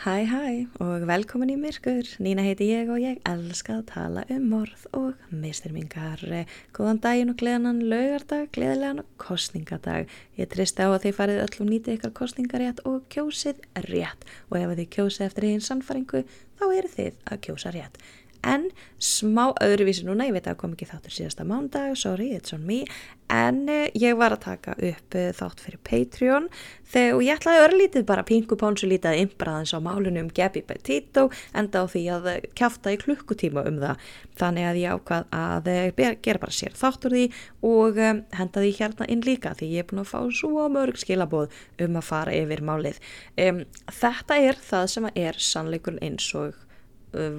Hæ hæ og velkomin í myrkur. Nína heiti ég og ég elska að tala um morð og misturmingar. Góðan daginn og gleðanan laugardag, gleðilegan og kostningadag. Ég tristi á að þið farið öll og nýti ykkar kostningarétt og kjósið rétt. Og ef þið kjósið eftir einn sannfaringu þá eru þið að kjósa rétt en smá öðruvísi núna, ég veit að það kom ekki þáttur síðasta mándag, sorry, it's on me. En uh, ég var að taka upp uh, þátt fyrir Patreon. Þegar ég ætlaði örlítið bara pingu pónsu lítið að imbraðans á málunum Gabi Petito enda á því að kæfta í klukkutíma um það. Þannig að ég ákvað að gera bara sér þáttur því og henda því hérna inn líka því ég er búin að fá svo mörg skilabóð um að fara yfir málið. Um, þetta er það sem er sannleikurinn eins og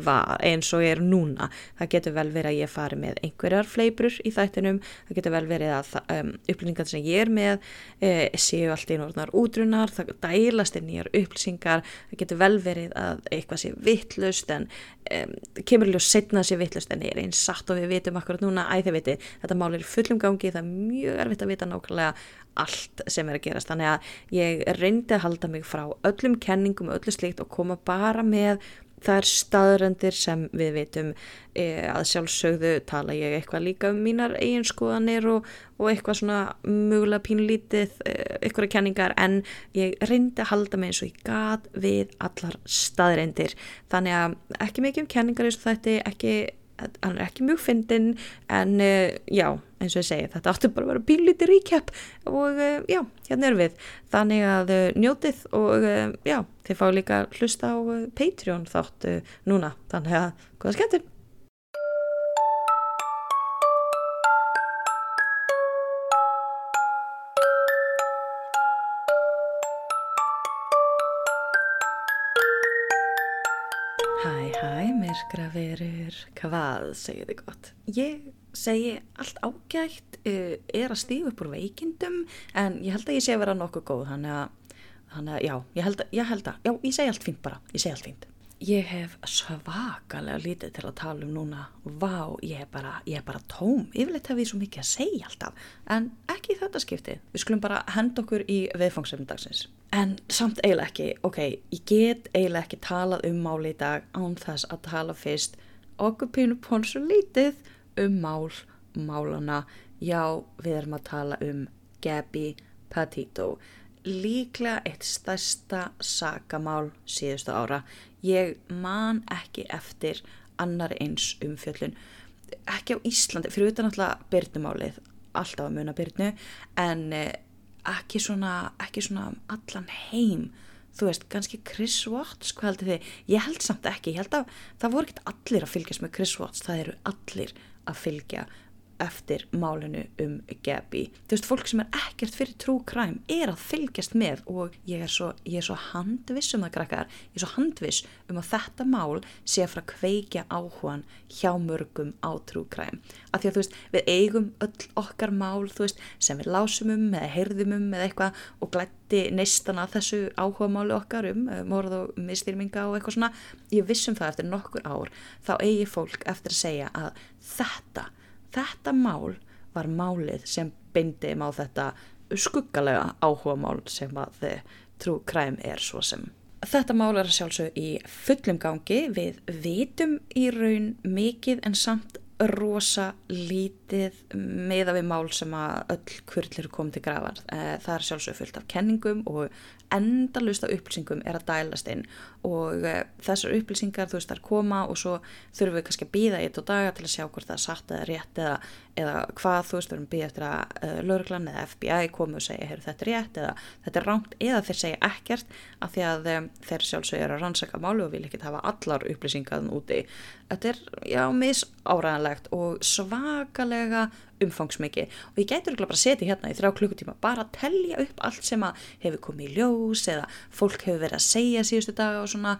var eins og er núna. Það getur vel verið að ég fari með einhverjar fleibrur í þættinum. Það getur vel verið að um, upplýsingar sem ég er með e, séu allt í norðnar útrunar það dælast inn nýjar upplýsingar. Það getur vel verið að eitthvað sé vittlust en um, kemur ljós setna sé vittlust en er eins satt og við vitum akkurat núna. Æði þið viti þetta mál er fullum gangi. Það er mjög erfitt að vita nákvæmlega allt sem er að gerast. Þannig að ég reyndi að halda mig frá öllum kenningum öllu slíkt og koma bara með það er staðröndir sem við veitum e, að sjálfsögðu tala ég eitthvað líka um mínar eiginskoðanir og, og eitthvað svona mögulega pínlítið, e, eitthvað kenningar en ég reyndi að halda mig eins og ég gat við allar staðröndir þannig að ekki mikið um kenningar eins og þetta ekki hann er ekki mjög fyndin en uh, já, eins og ég segi þetta áttu bara að vera bílítið ríkjap og uh, já, hérna erum við. Þannig að uh, njótið og já, þið fá líka hlusta á Patreon þátt núna. Þannig að, góða skemmtun. Hæ, hæ, myrkra verur, hvað segir þið gott? Ég segi allt ágætt, uh, er að stífa upp úr veikindum en ég held að ég sé að vera nokkuð góð, þannig að, þannig að já, ég held að, ég held að, já, ég segi allt fínt bara, ég segi allt fínt. Ég hef svakalega lítið til að tala um núna, vá, ég er bara, ég er bara tóm, yfirleitt hef ég svo mikið að segja alltaf, en ekki þetta skiptið, við skulum bara henda okkur í viðfangsefnum dagsins. En samt eiginlega ekki, ok, ég get eiginlega ekki talað um máli í dag án þess að tala fyrst okkur pínu pónsu lítið um mál, málana, já, við erum að tala um Gabi Petito. Líklega eitt stærsta sakamál síðustu ára. Ég man ekki eftir annar eins umfjöllun. Ekki á Íslandi, fyrir utan alltaf byrnumálið, alltaf að muna byrnu, en ekki svona, ekki svona allan heim. Þú veist, kannski Chris Watts, hvað heldur þið? Ég held samt ekki, ég held að það voru ekkert allir að fylgjast með Chris Watts, það eru allir að fylgja eftir málinu um Gabi. Þú veist, fólk sem er ekkert fyrir true crime er að fylgjast með og ég er svo, ég er svo handviss um það krakkar, ég er svo handviss um að þetta mál sé að fara að kveikja áhugan hjá mörgum á true crime. Af því að þú veist, við eigum öll okkar mál, þú veist, sem við lásum um eða heyrðum um eða eitthvað og glætti neistana þessu áhuga máli okkar um morð og mistýrminga og eitthvað svona. Ég vissum það eftir nokkur ár, þá eigi fólk eftir að segja að þetta Þetta mál var málið sem beindi á þetta skuggalega áhuga mál sem að trú kræm er svo sem. Þetta mál er sjálfsög í fullum gangi við vitum í raun mikið en samt rosa lítið meða við mál sem að öll kurlir komið til grafar. Eh, það er sjálfsög fullt af kenningum og endalust af upplýsingum er að dælast inn og uh, þessar upplýsingar þú veist þar koma og svo þurfum við kannski að býða í þetta daga til að sjá hvort það er satt eða rétt eða, eða hvað þú veist við erum býðið eftir að uh, eh, lauruglan eða FBI komu og segja þetta er rétt eða þetta er rámt eða þeir segja ekkert af því að um, þeir sjálfsög eru að rannsaka málu og vil ekki hafa allar upplýsingarn úti þetta er já misáraðanlegt og svakalega umfangsmikið. Og ég gætur ekki bara að setja hérna í þrjá klukkutíma bara að tellja upp allt sem að hefur komið í ljós eða fólk hefur verið að segja síðustu daga og svona.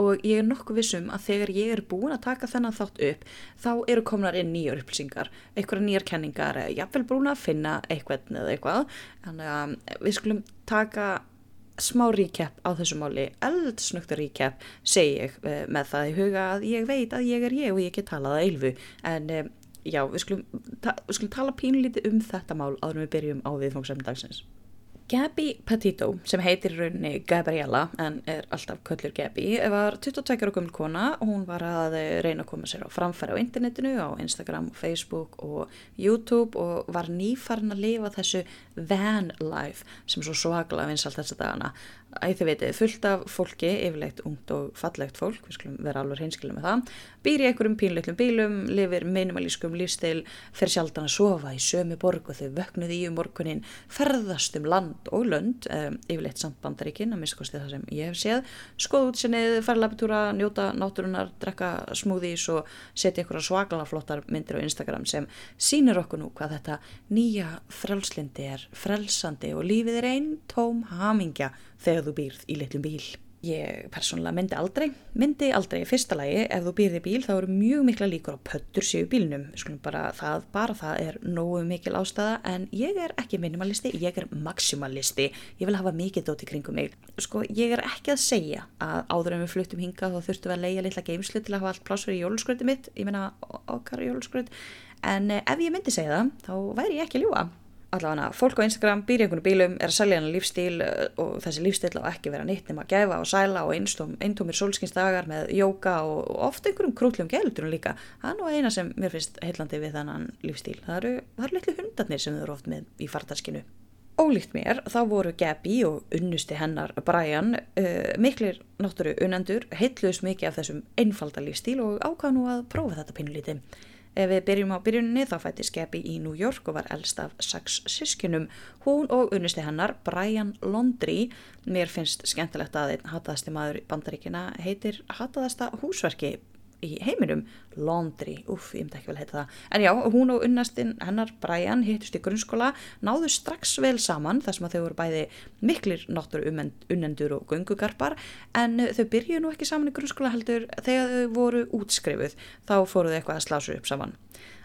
Og ég er nokkuð vissum að þegar ég er búin að taka þennan þátt upp þá eru komnar inn nýjar upplýsingar eitthvað nýjar kenningar eða jáfnvel búin að finna eitthvað eða eitthvað. Þannig að við skulum taka smá ríkjap á þessu máli eldsnökta ríkjap segi ég eh, með það í huga að ég veit að ég er ég og ég get talað að eilfu. En eh, já, við skulum, ta við skulum tala pínlítið um þetta mál áður við byrjum á viðfangsefni dagsins. Gabby Petito, sem heitir í rauninni Gabriella en er alltaf köllur Gabby, var 22 ára gömul kona. Og hún var að reyna að koma sér á framfæri á internetinu, á Instagram, Facebook og YouTube og var nýfarn að lifa þessu van life sem svo svaklega vinsalt þessa dagana. Að þið veitir, fullt af fólki, yfirlegt ungt og fallegt fólk, við skulum vera alveg hinskilum með það, býr í einhverjum pínleitlum bílum, lifir minimalískum lífstil, fer sjaldan að sofa í sömu borg og þau vöknuði í um morgunin, ferðast um land og lönd, um, yfirlegt samt bandaríkin, að miskosti það sem ég hef séð, skoða útsinnið, ferðlapitúra, njóta náturunar, drekka smúðís og setja einhverja svakala flottar myndir á Instagram sem sínir okkur nú hvað þetta nýja frelslindi er frelsandi og lífið er einn tóm hamingja þegar þú býrð í litlum bíl. Ég persónulega myndi aldrei, myndi aldrei í fyrsta lagi ef þú býrði bíl þá eru mjög mikla líkur á pöttur séu bílnum. Bara það, bara það er nógu mikil ástæða en ég er ekki minimalisti, ég er maximalisti. Ég vil hafa mikið dótt í kringum mig. Sko ég er ekki að segja að áður en við fluttum hinga þá þurftum við að leia litla geimslu til að hafa allt plásfur í jólusgröti mitt, ég menna okkar jólusgröt. En eh, ef ég myndi segja það þá væri ég ekki ljúa allavega fólk á Instagram býr í einhvern bílum er að selja hann lífstíl eh, og þessi lífstíl á ekki vera nýtt nema að gefa og sæla og eintómir solskinnsdagar með jóka og ofta einhverjum krútlum gældurum líka. Það er nú eina sem mér finnst heillandi við þannan lífstíl. Það eru, eru litlu hundarnir sem þau eru oft með í fartarskinu Ólíkt mér, þá voru Gabi og unnusti hennar Brian uh, miklir náttúru unnendur heitluðs mikið af þessum einfalda lífstíl og ákvað nú að prófa þetta pinnulíti Ef við byrjum á byrjunni þá fætti Skepi í New York og var eldst af sex sískinum. Hún og unnusti hennar, Brian Londri, mér finnst skemmtilegt að einn hataðasti maður bandaríkina heitir hataðasta húsverki í heiminum, Laundry, uff, ég myndi ekki vel heita það. En já, hún og unnastinn hennar Brian hittust í grunnskóla, náðu strax vel saman þar sem að þau voru bæði miklir náttúru unnendur og gungugarpar en þau byrjuðu nú ekki saman í grunnskóla heldur þegar þau voru útskrifuð, þá fóruðu eitthvað að slásu upp saman.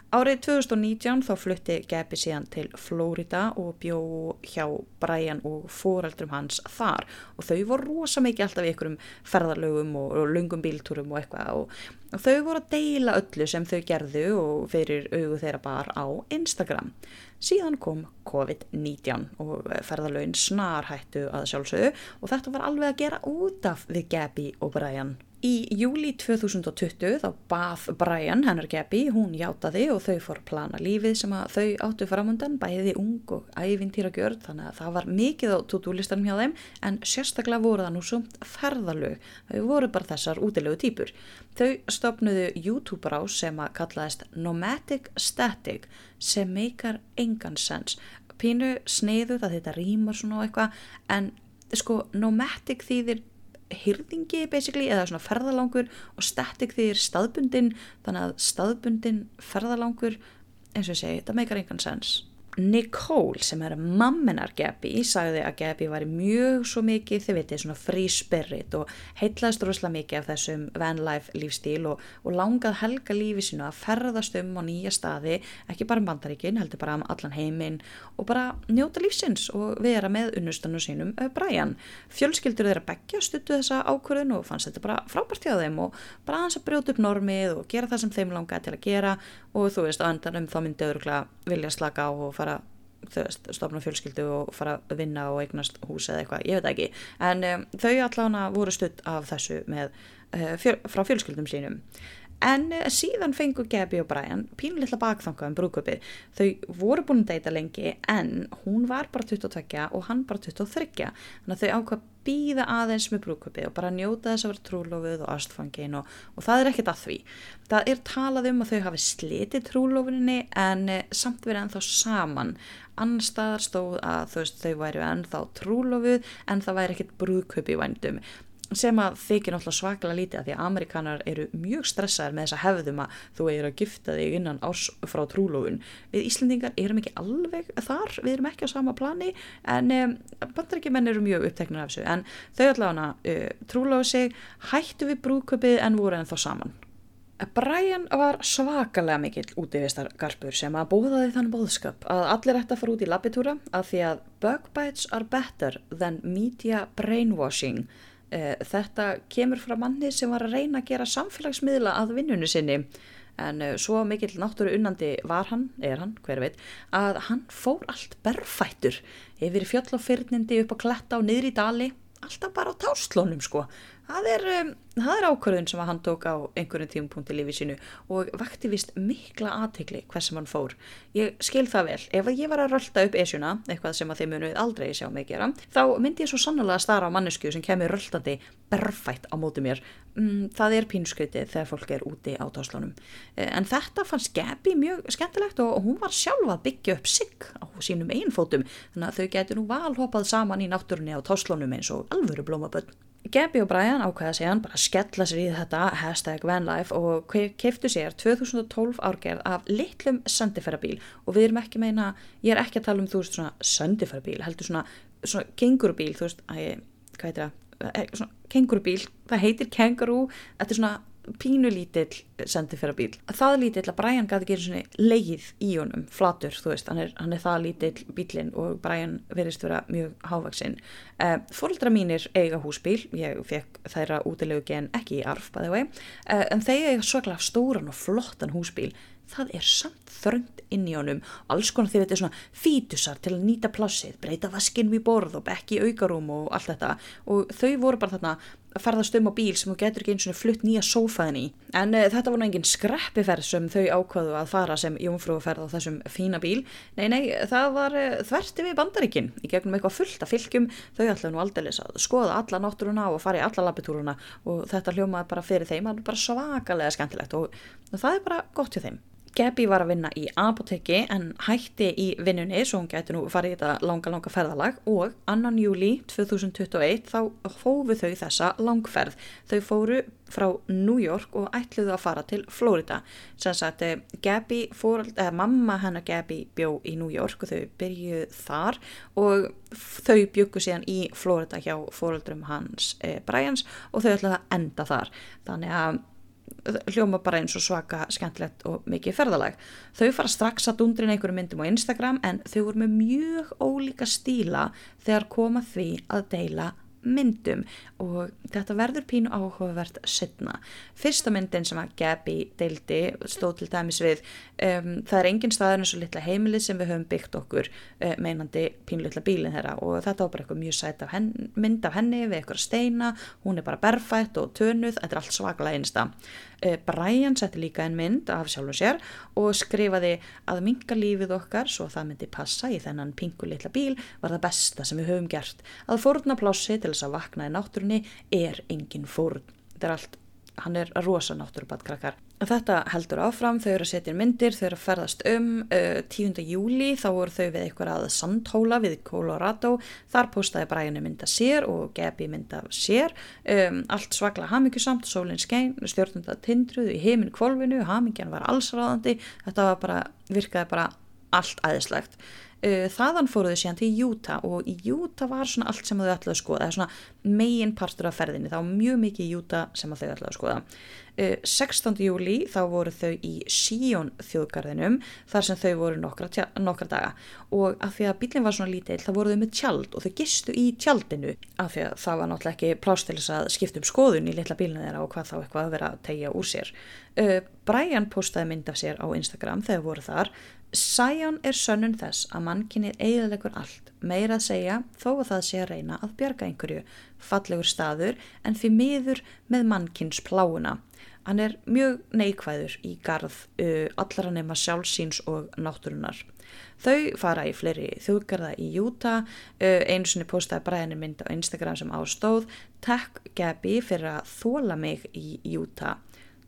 Árið 2019 þá flutti Gabi síðan til Flórida og bjó hjá Brian og foreldrum hans þar og þau voru rosa mikið alltaf í einhverjum ferðarlögum og, og lungum bíltúrum og eitthvað og, og þau voru að deila öllu sem þau gerðu og fyrir auðu þeirra bar á Instagram. Síðan kom COVID-19 og ferðarlögin snar hættu að sjálfsögðu og þetta var alveg að gera út af við Gabi og Brian. Í júli 2020 þá bað Brian, hennar Gabi, hún hjátaði og þau fór plana lífið sem að þau áttu framundan, bæði ung og ævintýra gjörð þannig að það var mikið á tutúlistanum hjá þeim en sérstaklega voru það nú sumt ferðalög, þau voru bara þessar útilegu týpur. Þau stopnuðu YouTube rás sem að kallaðist Nomadic Static sem meikar engan sens. Pínu sneiðu það þetta rýmar svona og eitthvað en sko Nomadic þýðir hyrðingi basically eða svona ferðalangur og static því er staðbundin þannig að staðbundin ferðalangur eins og ég segi, þetta meikar engan sens Nicole sem er mamminar Gabi sagði að Gabi var mjög svo mikið, þið veitir, svona free spirit og heitlaðist rosalega mikið af þessum van life lífstíl og, og langað helga lífi sinu að ferðast um á nýja staði, ekki bara um bandaríkin heldur bara um allan heiminn og bara njóta lífsins og vera með unnustunum sínum Brian. Fjölskyldur þeirra begja stuttu þessa ákvörðun og fannst þetta bara frábært hjá þeim og bara hans að brjóta upp normið og gera það sem þeim langaði til að gera og þú veist, á endanum þá myndi öðruglega vilja slaka á og fara þau veist, stofna fjölskyldu og fara að vinna og eignast hús eða eitthvað, ég veit ekki. En um, þau allána voru stutt af þessu með, uh, fjöl, frá fjölskyldum sínum en uh, síðan fengu Gabi og Brian pínulitla bakþangað um brúköpið þau voru búin að deyta lengi en hún var bara 22 og hann bara 23 þannig að þau ákvað býða aðeins með brúköpið og bara njóta þess að vera trúlofið og ástfangin og, og það er ekkert að því. Það er talað um að þau hafi slitið trúlofinni en uh, samt verið ennþá saman. Annar staðar stóð að veist, þau væri ennþá trúlofið en það væri ekkert brúköp í vændum sem að þykir náttúrulega svaklega lítið að því að Amerikanar eru mjög stressaður með þessa hefðum að þú er að gifta þig innan árs frá trúlófun. Við Íslandingar erum ekki alveg þar, við erum ekki á sama plani en um, bandarækjumenn eru mjög uppteknir af þessu en þau allavega uh, trúlóðu sig, hættu við brúköpið en voru ennþá saman. Brian var svakalega mikill útífistargarpur sem að bóðaði þann bóðskap að allir ætti að fara út í labitúra að því að bug bites are better than media brainwashing Eh, þetta kemur frá manni sem var að reyna að gera samfélagsmiðla að vinnunni sinni. En uh, svo mikill náttúru unnandi var hann, er hann, hver veit að hann fór allt berfættur yfir fjöll og fyrnindi upp á kletta og niður í dali alltaf bara á táslónum sko það er, um, það er ákvörðun sem hann tók á einhverjum tímpunkti lífið sínu og vakti vist mikla aðtegli hvers sem hann fór. Ég skil það vel, ef ég var að rölda upp esjuna, eitthvað sem að þið munuð aldrei sjá mig gera, þá myndi ég svo sannlega að stara á mannesku sem kemur röldandi berfætt á mótu mér. Mm, það er pínskritið þegar fólk er úti á táslónum. Eh, en þetta fannst Gabi mjög skemmtilegt og hún var sjálfa að byggja upp sig á sínum einfótum, þannig að þau getur nú valhopað saman í náttúrunni á táslónum eins og alvöru blómaböld. Gabi og Brian ákveða sig hann bara að skella sér í þetta hashtag vanlife og keiftu sér 2012 árgerð af litlum sendifærabíl og við erum ekki meina, ég er ekki að tala um þú veist svona sendifærabíl, heldur svona, svona kengurubíl, þú veist, að, hvað heitir það, kengurubíl, það heitir kenguru, þetta er svona pínu lítill sendifærabíl það lítill að Brian gæti ekki svona leið í honum, flatur, þú veist. Hann er, hann er það lítill bílinn og Brian verist vera mjög hávaksinn uh, eh, fóröldra mínir eiga húsbíl. Ég fekk þeirra útilegu gen ekki í arf bæði vei, uh, en þeir eiga svaklega stóran og flottan húsbíl. Það er samt þröngt inn í honum. Alls konar því þetta er svona fítusar til að nýta plassið, breyta vaskinn við borð og bekki aukarúm og allt þetta. Og þau voru bara þarna að ferðast um á bíl sem þú getur ekki eins og flutt nýja sófaðin í. En uh, þetta var náttúrulega engin skreppiferð sem þau ákvaðu að fara sem jónfrúferð á þessum fína bíl. Nei nei það var uh, þverti við bandaríkin í gegnum eitthvað fullt af fylgjum þau ætlaðu nú aldrei að skoða alla náttúruna og fara í alla labbitúruna og þetta hljómaði bara fyrir þeim, það er bara svakalega skemmtilegt og, það er bara gott hjá þeim Gabi var að vinna í apoteki en hætti í vinnunni svo hún gæti nú farið í þetta langa langa ferðalag og annan júli 2021 þá fófu þau þessa langferð. Þau fóru frá New York og ætluðu að fara til Florida. Sann sagt eh, Gabi, fórald, eh, mamma hennar Gabi bjó í New York og þau byrjuð þar og þau byggu síðan í Florida hjá fóraldrum hans eh, Bryans og þau ætluðu að enda þar. Þannig að hljóma bara eins og svaka skemmtilegt og mikið ferðalag. Þau fara strax að dundrin einhverju myndum á Instagram en þau voru með mjög ólíka stíla þegar koma því að deila myndum og þetta verður pínu áhugavert setna. Fyrsta myndin sem að Gabi deildi stóð til dæmis við um, það er engin staðar eins og litla heimilið sem við höfum byggt okkur uh, meinandi pínu litla bílinn þeirra og þetta var bara eitthvað mjög sætt af mynd af henni við eitthvað steina, hún er bara berfætt og tönuð, þetta er allt svaklega einsta. Uh, Brian setti líka en mynd af sjálfum sér og skrifaði að minga lífið okkar svo það myndi passa í þennan pingu litla bíl var það besta sem við höfum gert að fórna plássi til þess að vakna í náttúrunni er engin fórn. Þetta er allt, hann er rosa náttúrubattkrakkar. Þetta heldur áfram, þau eru að setja myndir, þau eru að ferðast um. Uh, 10. júli þá voru þau við eitthvað að sandhóla við Colorado. Þar postaði Bræjunni mynda sér og Gabi mynda sér. Um, allt svakla hamingjusamt, sólinn skein, stjórnundað tindruðu í heiminn kvolvinu, hamingjan var allsraðandi. Þetta var bara, virkaði bara allt aðeinslegt. Uh, þaðan fóruðu síðan til Júta og í Júta var svona allt sem þau ætlaði að skoða, það er svona megin partur af ferðinni, þá mjög mikið í Júta sem þau ætlaði að skoða. Uh, 16. júli þá voru þau í Síón þjóðgarðinum þar sem þau voru nokkra, nokkra daga og af því að bílinn var svona lítill þá voru þau með tjald og þau gistu í tjaldinu af því að það var náttúrulega ekki plástilis að skipta um skoðun í litla bílinu þeirra og hvað þá eitthvað að vera að tegja úr sér. Uh, Brian postaði mynd af sér á Instagram þegar voru þar Sæjón er sönnun þess að mannkinni eiginleikur allt, meira að segja þó að það sé að reyna að bjarga einhverju, fallegur staður en því miður með mannkins pláuna. Hann er mjög neikvæður í garð uh, allara nema sjálfsíns og náttúrunar. Þau fara í fleiri þjóðgarða í Júta, uh, einu sinni postaði bræðinni mynd á Instagram sem ástóð, takk Gabi fyrir að þóla mig í Júta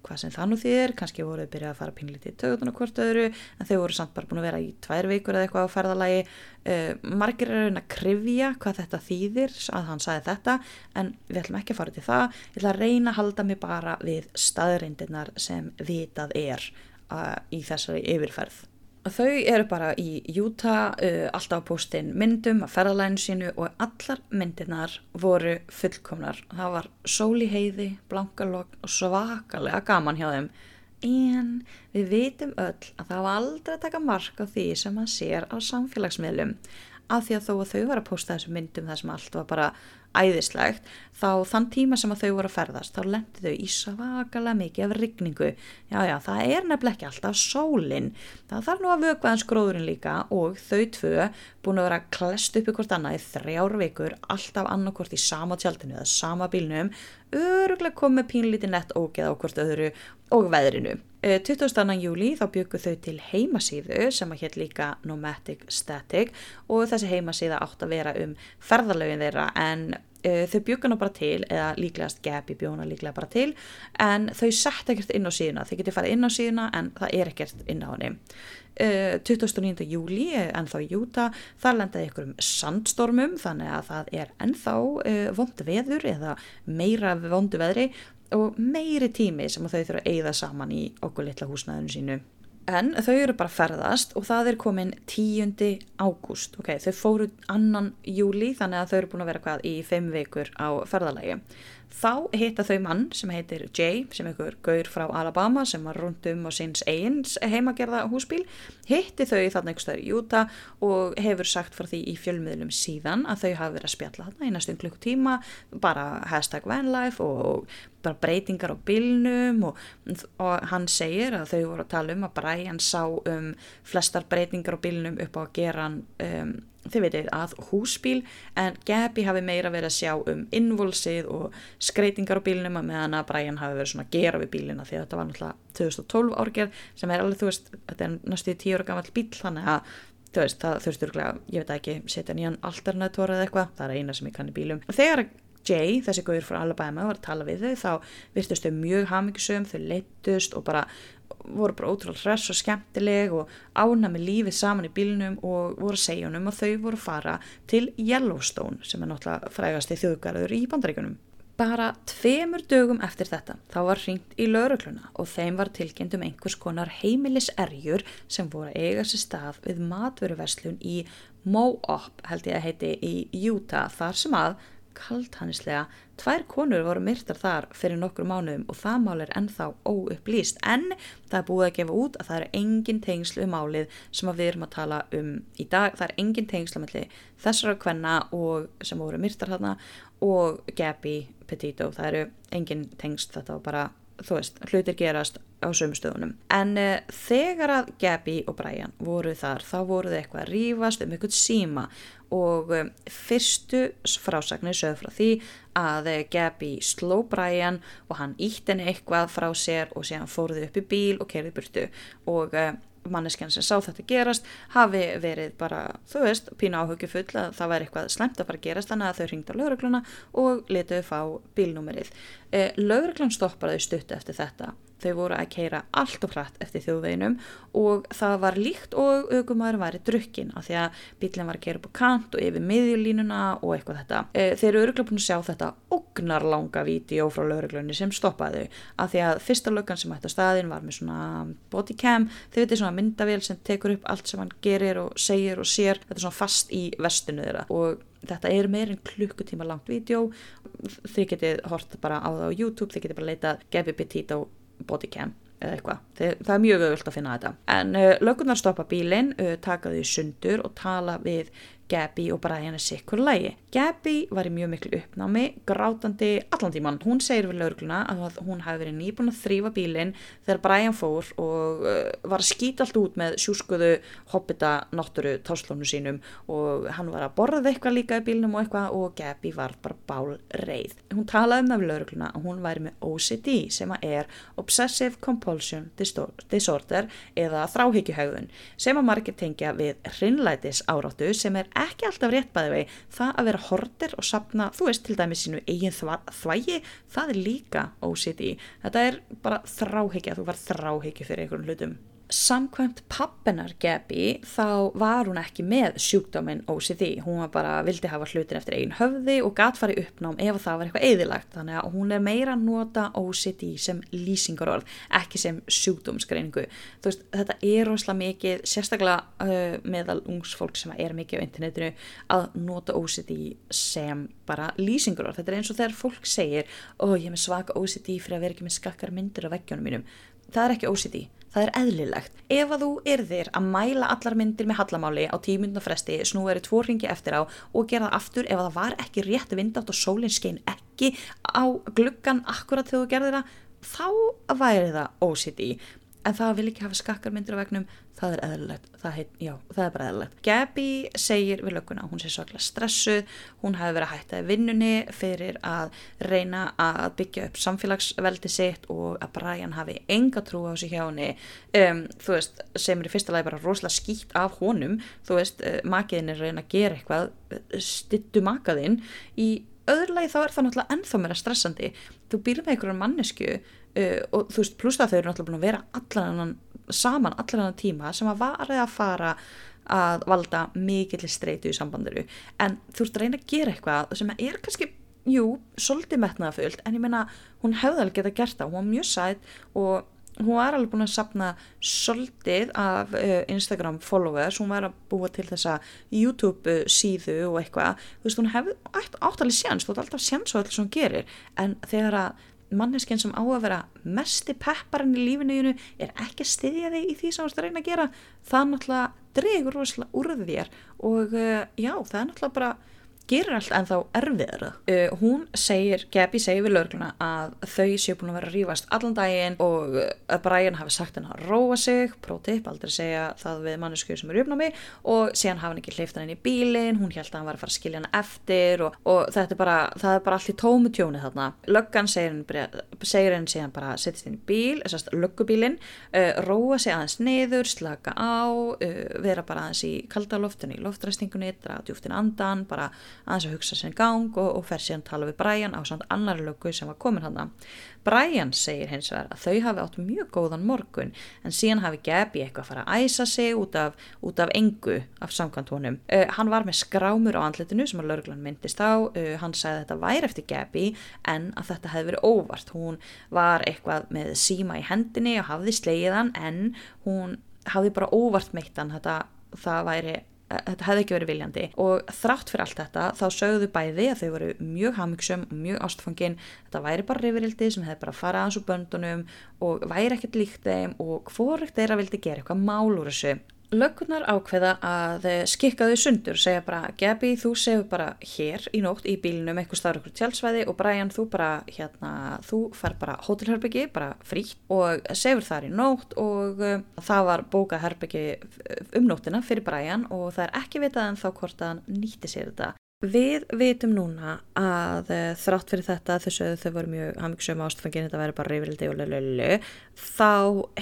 hvað sem það nú þýðir, kannski voruð byrjað að fara pínlítið í tögutun og hvort öðru en þau voru samt bara búin að vera í tvær vikur eða eitthvað á ferðalagi. Uh, margir er að krifja hvað þetta þýðir að hann sagði þetta en við ætlum ekki að fara til það. Ég ætla að reyna að halda mig bara við staðreindirnar sem vitað er uh, í þessari yfirferð Þau eru bara í Utah uh, alltaf á postin myndum að ferðalæðinu sínu og allar myndirnar voru fullkomnar. Það var sól í heiði, blankalokk og svakalega gaman hjá þeim. En við veitum öll að það var aldrei að taka mark á því sem maður sér á samfélagsmiðlum. Af því að þó að þau var að posta þessu myndum þar sem allt var bara æðislegt þá þann tíma sem að þau voru að ferðast þá lendi þau í svakalega mikið af rigningu. Já já það er nefnilega ekki alltaf sólinn það þarf nú að vögvaðans gróðurinn líka og þau tvö búin að vera klest upp ykkur annað í þrjár vikur alltaf annarkort í sama tjaldinu eða sama bílnum öruglega komið pínlítið nett ógeð á hvort öðru og veðrinu 22. Eh, júli þá byggu þau til heimasíðu sem að hétt líka Nomatic Static og þessi heimasíða átt að vera um ferðalögin þeirra en uh, þau byggu hana bara til eða líklegast Gabi bjóna líklega bara til en þau sett ekkert inn á síðuna þau getið farið inn á síðuna en það er ekkert inn á henni 29. júli ennþá í Júta þar lendaði ykkur um sandstormum þannig að það er ennþá uh, vondu veður eða meira vondu veðri og meiri tími sem þau þurfa að eigða saman í okkur litla húsnaðinu sínu. En þau eru bara ferðast og það er komin 10. ágúst. Okay, þau fóru annan júli þannig að þau eru búin að vera hvað í 5 vikur á ferðalagi þá hitta þau mann sem heitir Jay sem er einhver gaur frá Alabama sem var rundum á síns eigins heimagerða húsbíl hitti þau þarna einhver stöður í Utah og hefur sagt frá því í fjölmiðlum síðan að þau hafi verið að spjalla þarna í næstum klukkutíma bara hashtag vanlife og bara breytingar á bílnum og, og hann segir að þau voru að tala um að Brian sá um flestar breytingar á bílnum upp á að gera hann um, þið veitir að húsbíl en Gabi hafi meira verið að sjá um innvolsið og skreitingar á bílnum að meðan að Brian hafi verið svona að gera við bílina því að þetta var náttúrulega 2012 árgerð sem er alveg þú veist, þetta er næstu tíu ára gammal bíl þannig að þú veist, það þurftur ég veit ekki, setja nýjan alternator eða eitthvað, það er eina sem ég kann í bílum. Og þegar Jay, þessi góður frá Alabama var að tala við þau, þá virtust þau mjög hafmyggisum, þau leittust og bara voru bara ótrúlega hress og skemmtileg og ána með lífið saman í bílnum og voru að segja honum og þau voru að fara til Yellowstone sem er náttúrulega frægast í þjóðgarður í bandaríkunum. Bara tveimur dögum eftir þetta þá var hringt í laurugluna og þeim var tilkynnt um einhvers konar heimiliserjur sem voru að eiga sér stað við matveruverslun í Mo-Op held ég að heiti í Utah þar sem að kalthannislega, tvær konur voru myrtar þar fyrir nokkru mánuðum og það mál er ennþá óupplýst. En það er búið að gefa út að það eru engin tengslu um málið sem við erum að tala um í dag, það er engin tengslu með þessara kvenna og sem voru myrtar þarna og Gabi Petito, það eru engin tengsl þetta var bara, þú veist, hlutir gerast á sömustöðunum. En uh, þegar að Gabi og Brian voru þar þá voru þau eitthvað að rýfast um eitthvað síma og um, fyrstu frásagnir sögðu frá því að uh, Gabi sló Brian og hann ítt henni eitthvað frá sér og séðan fóruði upp í bíl og kerði burtu og manneskjan sem sá þetta gerast hafi verið bara, þú veist, pína áhugjufull að það væri eitthvað slemt að fara að gerast þannig að þau ringdi á laurugluna og letuði fá bílnúmerið. Eh, Lauruglan stoppaði stuttu eftir þetta Þau voru að keira allt og hratt eftir þjóðveginum og það var líkt og aukumæður væri drukkin af því að bílinn var að keira upp á kant og yfir miðjulínuna og eitthvað þetta. E, þeir eru öruglega búin að sjá þetta ognar langa vídeo frá lauruglunni sem stoppaði af því að fyrsta löggan sem ætti að staðin var með svona bodycam, þeir veitir svona myndavél sem tekur upp allt sem hann gerir og segir og sér, þetta er svona fast í vestinu þeirra og þetta er meirinn klukkutíma langt vídeo, þið getið hort bara á það á YouTube, þið getið bara leitað Gabi Petito bodycam eða eitthvað, það er mjög öðvöld að finna þetta. En uh, lögurnar stoppa bílinn uh, taka þau sundur og tala við Gabi og Brian er sikkur lægi. Gabi var í mjög miklu uppnámi, grátandi allan tíman. Hún segir við laurugluna að hún hafi verið nýbúin að þrýfa bílinn þegar Brian fór og uh, var að skýta allt út með sjúskuðu hobbita nátturu táslónu sínum og hann var að borða eitthvað líka í bílinnum og eitthvað og Gabi var bara bál reið. Hún talaði um það við laurugluna að hún væri með OCD sem að er Obsessive Compulsion Disorder eða þráhyggjuhauðun sem að margir tengja við hrinnlætis áráttu sem er ekki alltaf rétt bæði vegi, það að vera horter og sapna, þú veist til dæmis sínu eigin þvægi, það er líka OCD, þetta er bara þráhyggja, þú var þráhyggja fyrir einhvern hlutum samkvæmt pappinar Gabi þá var hún ekki með sjúkdóminn OCD, hún var bara vildi hafa hlutin eftir einn höfði og gatt fari uppnám ef það var eitthvað eðilagt þannig að hún er meira að nota OCD sem lýsingarorð, ekki sem sjúkdómsgreiningu, þú veist þetta er rosalega mikið, sérstaklega uh, meðal ungsfólk sem er mikið á internetinu að nota OCD sem bara lýsingarorð, þetta er eins og þegar fólk segir, ó ég er með svaka OCD fyrir að vera ekki með skakkar myndir á veggjónum mínum. Það er ekki OCD það er eðlilegt. Ef að þú erðir að mæla allar myndir með hallamáli á tímundna fresti, snú eru tvo ringi eftir á og gera það aftur ef það var ekki rétt vindátt og sólinn skein ekki á gluggan akkurat þegar þú gerðir það, þá væri það OCD en það vil ekki hafa skakkarmyndir á vegnum það er eðlilegt, það, heit, já, það er bara eðlilegt. Gabi segir við lögguna hún sé svaklega stressuð, hún hafi verið að hætta í vinnunni fyrir að reyna að byggja upp samfélagsveldi sitt og að Brian hafi enga trú á sig hjá henni. Um, þú veist, sem er í fyrsta lagi bara rosalega skýtt af honum, þú veist uh, makiðin er reyna að gera eitthvað stittu makaðinn í öðru lagi þá er það náttúrulega ennþá að stressandi. Þú býr með einhverjum mannesku Uh, og þú veist, pluss að þau eru náttúrulega búin að vera allan saman allan annan tíma sem að varði að fara að valda mikill streitu í sambandiru en þú ert að reyna að gera eitthvað sem er kannski, jú, svolítið metnaðafullt en ég meina, hún hefði alveg geta gert það, hún var mjög sætt og hún var alveg búin að sapna svolítið af uh, Instagram followers, hún var að búa til þessa YouTube síðu og eitthvað, þú veist, hún hefði áttalega sjans, þú veist, alltaf sjans á allt sem hún gerir. En þegar að manneskinn sem á að vera mesti pepparinn í lífinuðinu er ekki að styðja þig í því sem þú ert að reyna að gera það náttúrulega dregur úr þér og uh, já, það er náttúrulega bara gerir allt en þá erfiðra. Uh, hún segir, Gabi segir við lögluna að þau séu búin að vera að rýfast allan daginn og að Brian hafi sagt henn að róa sig, prótip, aldrei segja það við mannesku sem eru uppnámi og síðan hafi hann ekki hleyft hann inn í bílinn, hún held að hann var að fara að skilja hann eftir og, og þetta er bara, það er bara allt í tómu tjóni þarna. Löggan segir henn, henn síðan bara að setjast inn í bíl, þessast löggubílinn, uh, róa sig aðeins niður, slaka á, uh, vera bara aðeins í kaldaloftinu, í loftræstingunni, draða djúftin andan, bara aðeins að hugsa sér gang og, og fer síðan tala við Brian á samt annar lögu sem var komin hann Brian segir hins vegar að þau hafi átt mjög góðan morgun en síðan hafi Gabi eitthvað að fara að æsa sig út af, út af engu af samkvæmt honum. Uh, hann var með skrámur á andletinu sem að lauruglan myndist á. Uh, hann sagði að þetta væri eftir Gabi en að þetta hefði verið óvart. Hún var eitthvað með síma í hendinni og hafði slegið hann en hún hafði bara óvart meitt hann þetta það væri þetta hefði ekki verið viljandi. Og þrátt fyrir allt þetta þá sögðu bæði að þau voru mjög hamiksum og mjög ástfangin. Þetta væri bara reyfirildi sem hefði bara farað hans úr böndunum og væri ekkert líkt þeim og hvort þeirra vildi gera eitthvað mál úr þessu löggunar ákveða að skikka þau sundur, segja bara Gabi þú segur bara hér í nótt í bílinum eitthvað starf okkur tjálsvæði og Brian þú bara hérna, þú fær bara hótelherbyggi, bara frítt og segur þar í nótt og uh, það var bókað herbyggi um nóttina fyrir Brian og það er ekki vitað en þá hvort að hann nýtti sér þetta Við vitum núna að uh, þrátt fyrir þetta þessu þau voru mjög hafmyggsum ástfangin þetta væri bara reyfrildi og lölu þá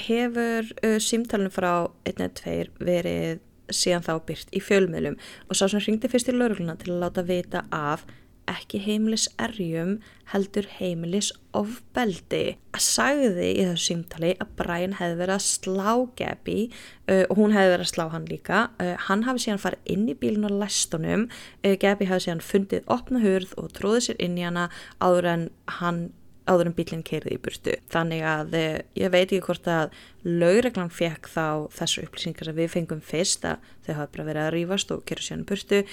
hefur uh, símtalunum frá 1.2 verið síðan þá byrt í fjölmiðlum. Og sá sem ringdi fyrst í laurugluna til að láta vita af ekki heimilis erjum heldur heimilis ofbeldi. Að sagði í þessu símtali að Brian hefði verið að slá Gabi uh, og hún hefði verið að slá hann líka. Uh, hann hafi síðan farið inn í bílun og læstunum. Uh, Gabi hafi síðan fundið opna hurð og tróðið sér inn í hana áður en hann áður en bílinn keirði í burtu. Þannig að uh, ég veit ekki hvort að laugreglan fekk þá þessu upplýsingar sem við fengum fyrst að þau hafa bara verið að rýfast og keira sér í burtu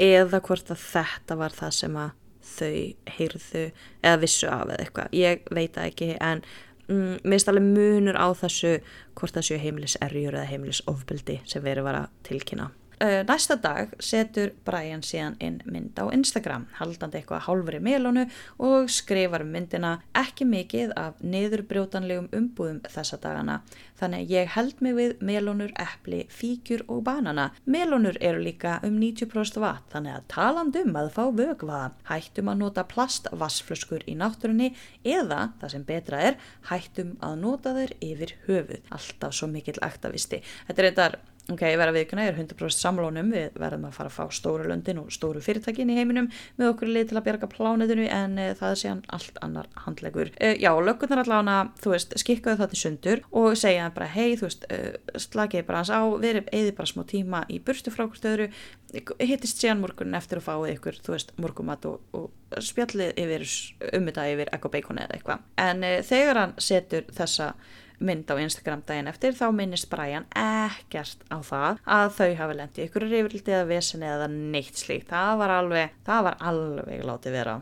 eða hvort að þetta var það sem að þau heyrðu eða vissu af eða eitthvað, ég veit það ekki en mm, minnst alveg munur á þessu hvort það séu heimilis erjur eða heimilis ofbildi sem verið var að tilkynna Uh, næsta dag setur Brian síðan inn mynd á Instagram haldandi eitthvað hálfur í melónu og skrifar myndina ekki mikið af niðurbrjótanlegum umbúðum þessa dagana. Þannig ég held mig við melónur, eppli, fíkjur og banana. Melónur eru líka um 90% vat þannig að talandum að fá vögva hættum að nota plastvassflöskur í náttúrunni eða það sem betra er hættum að nota þeir yfir höfuð. Alltaf svo mikill aktavisti. Þetta er eitthvað ok, viðkuna, ég er 100% samlónum við verðum að fara að fá stóru löndin og stóru fyrirtækin í heiminum með okkur leið til að bjarga plániðinu en e, það er síðan allt annar handlegur. E, já, lögurnar allavega, þú veist, skikkaðu það til sundur og segja bara, hei, þú veist, e, slagið bara hans á, verið eði bara smá tíma í burstu frá okkur stöðuru, hittist síðan morgunin eftir að fáið ykkur, þú veist, morgumat og, og spjallið yfir um þetta yfir ekko beikoni eða eitthvað. En þegar hann setur þessa mynd á Instagram daginn eftir þá minnist Brian ekkert á það að þau hafi lendið ykkur reyfrildi eða vesin eða neitt slíkt. Það var alveg, það var alveg látið vera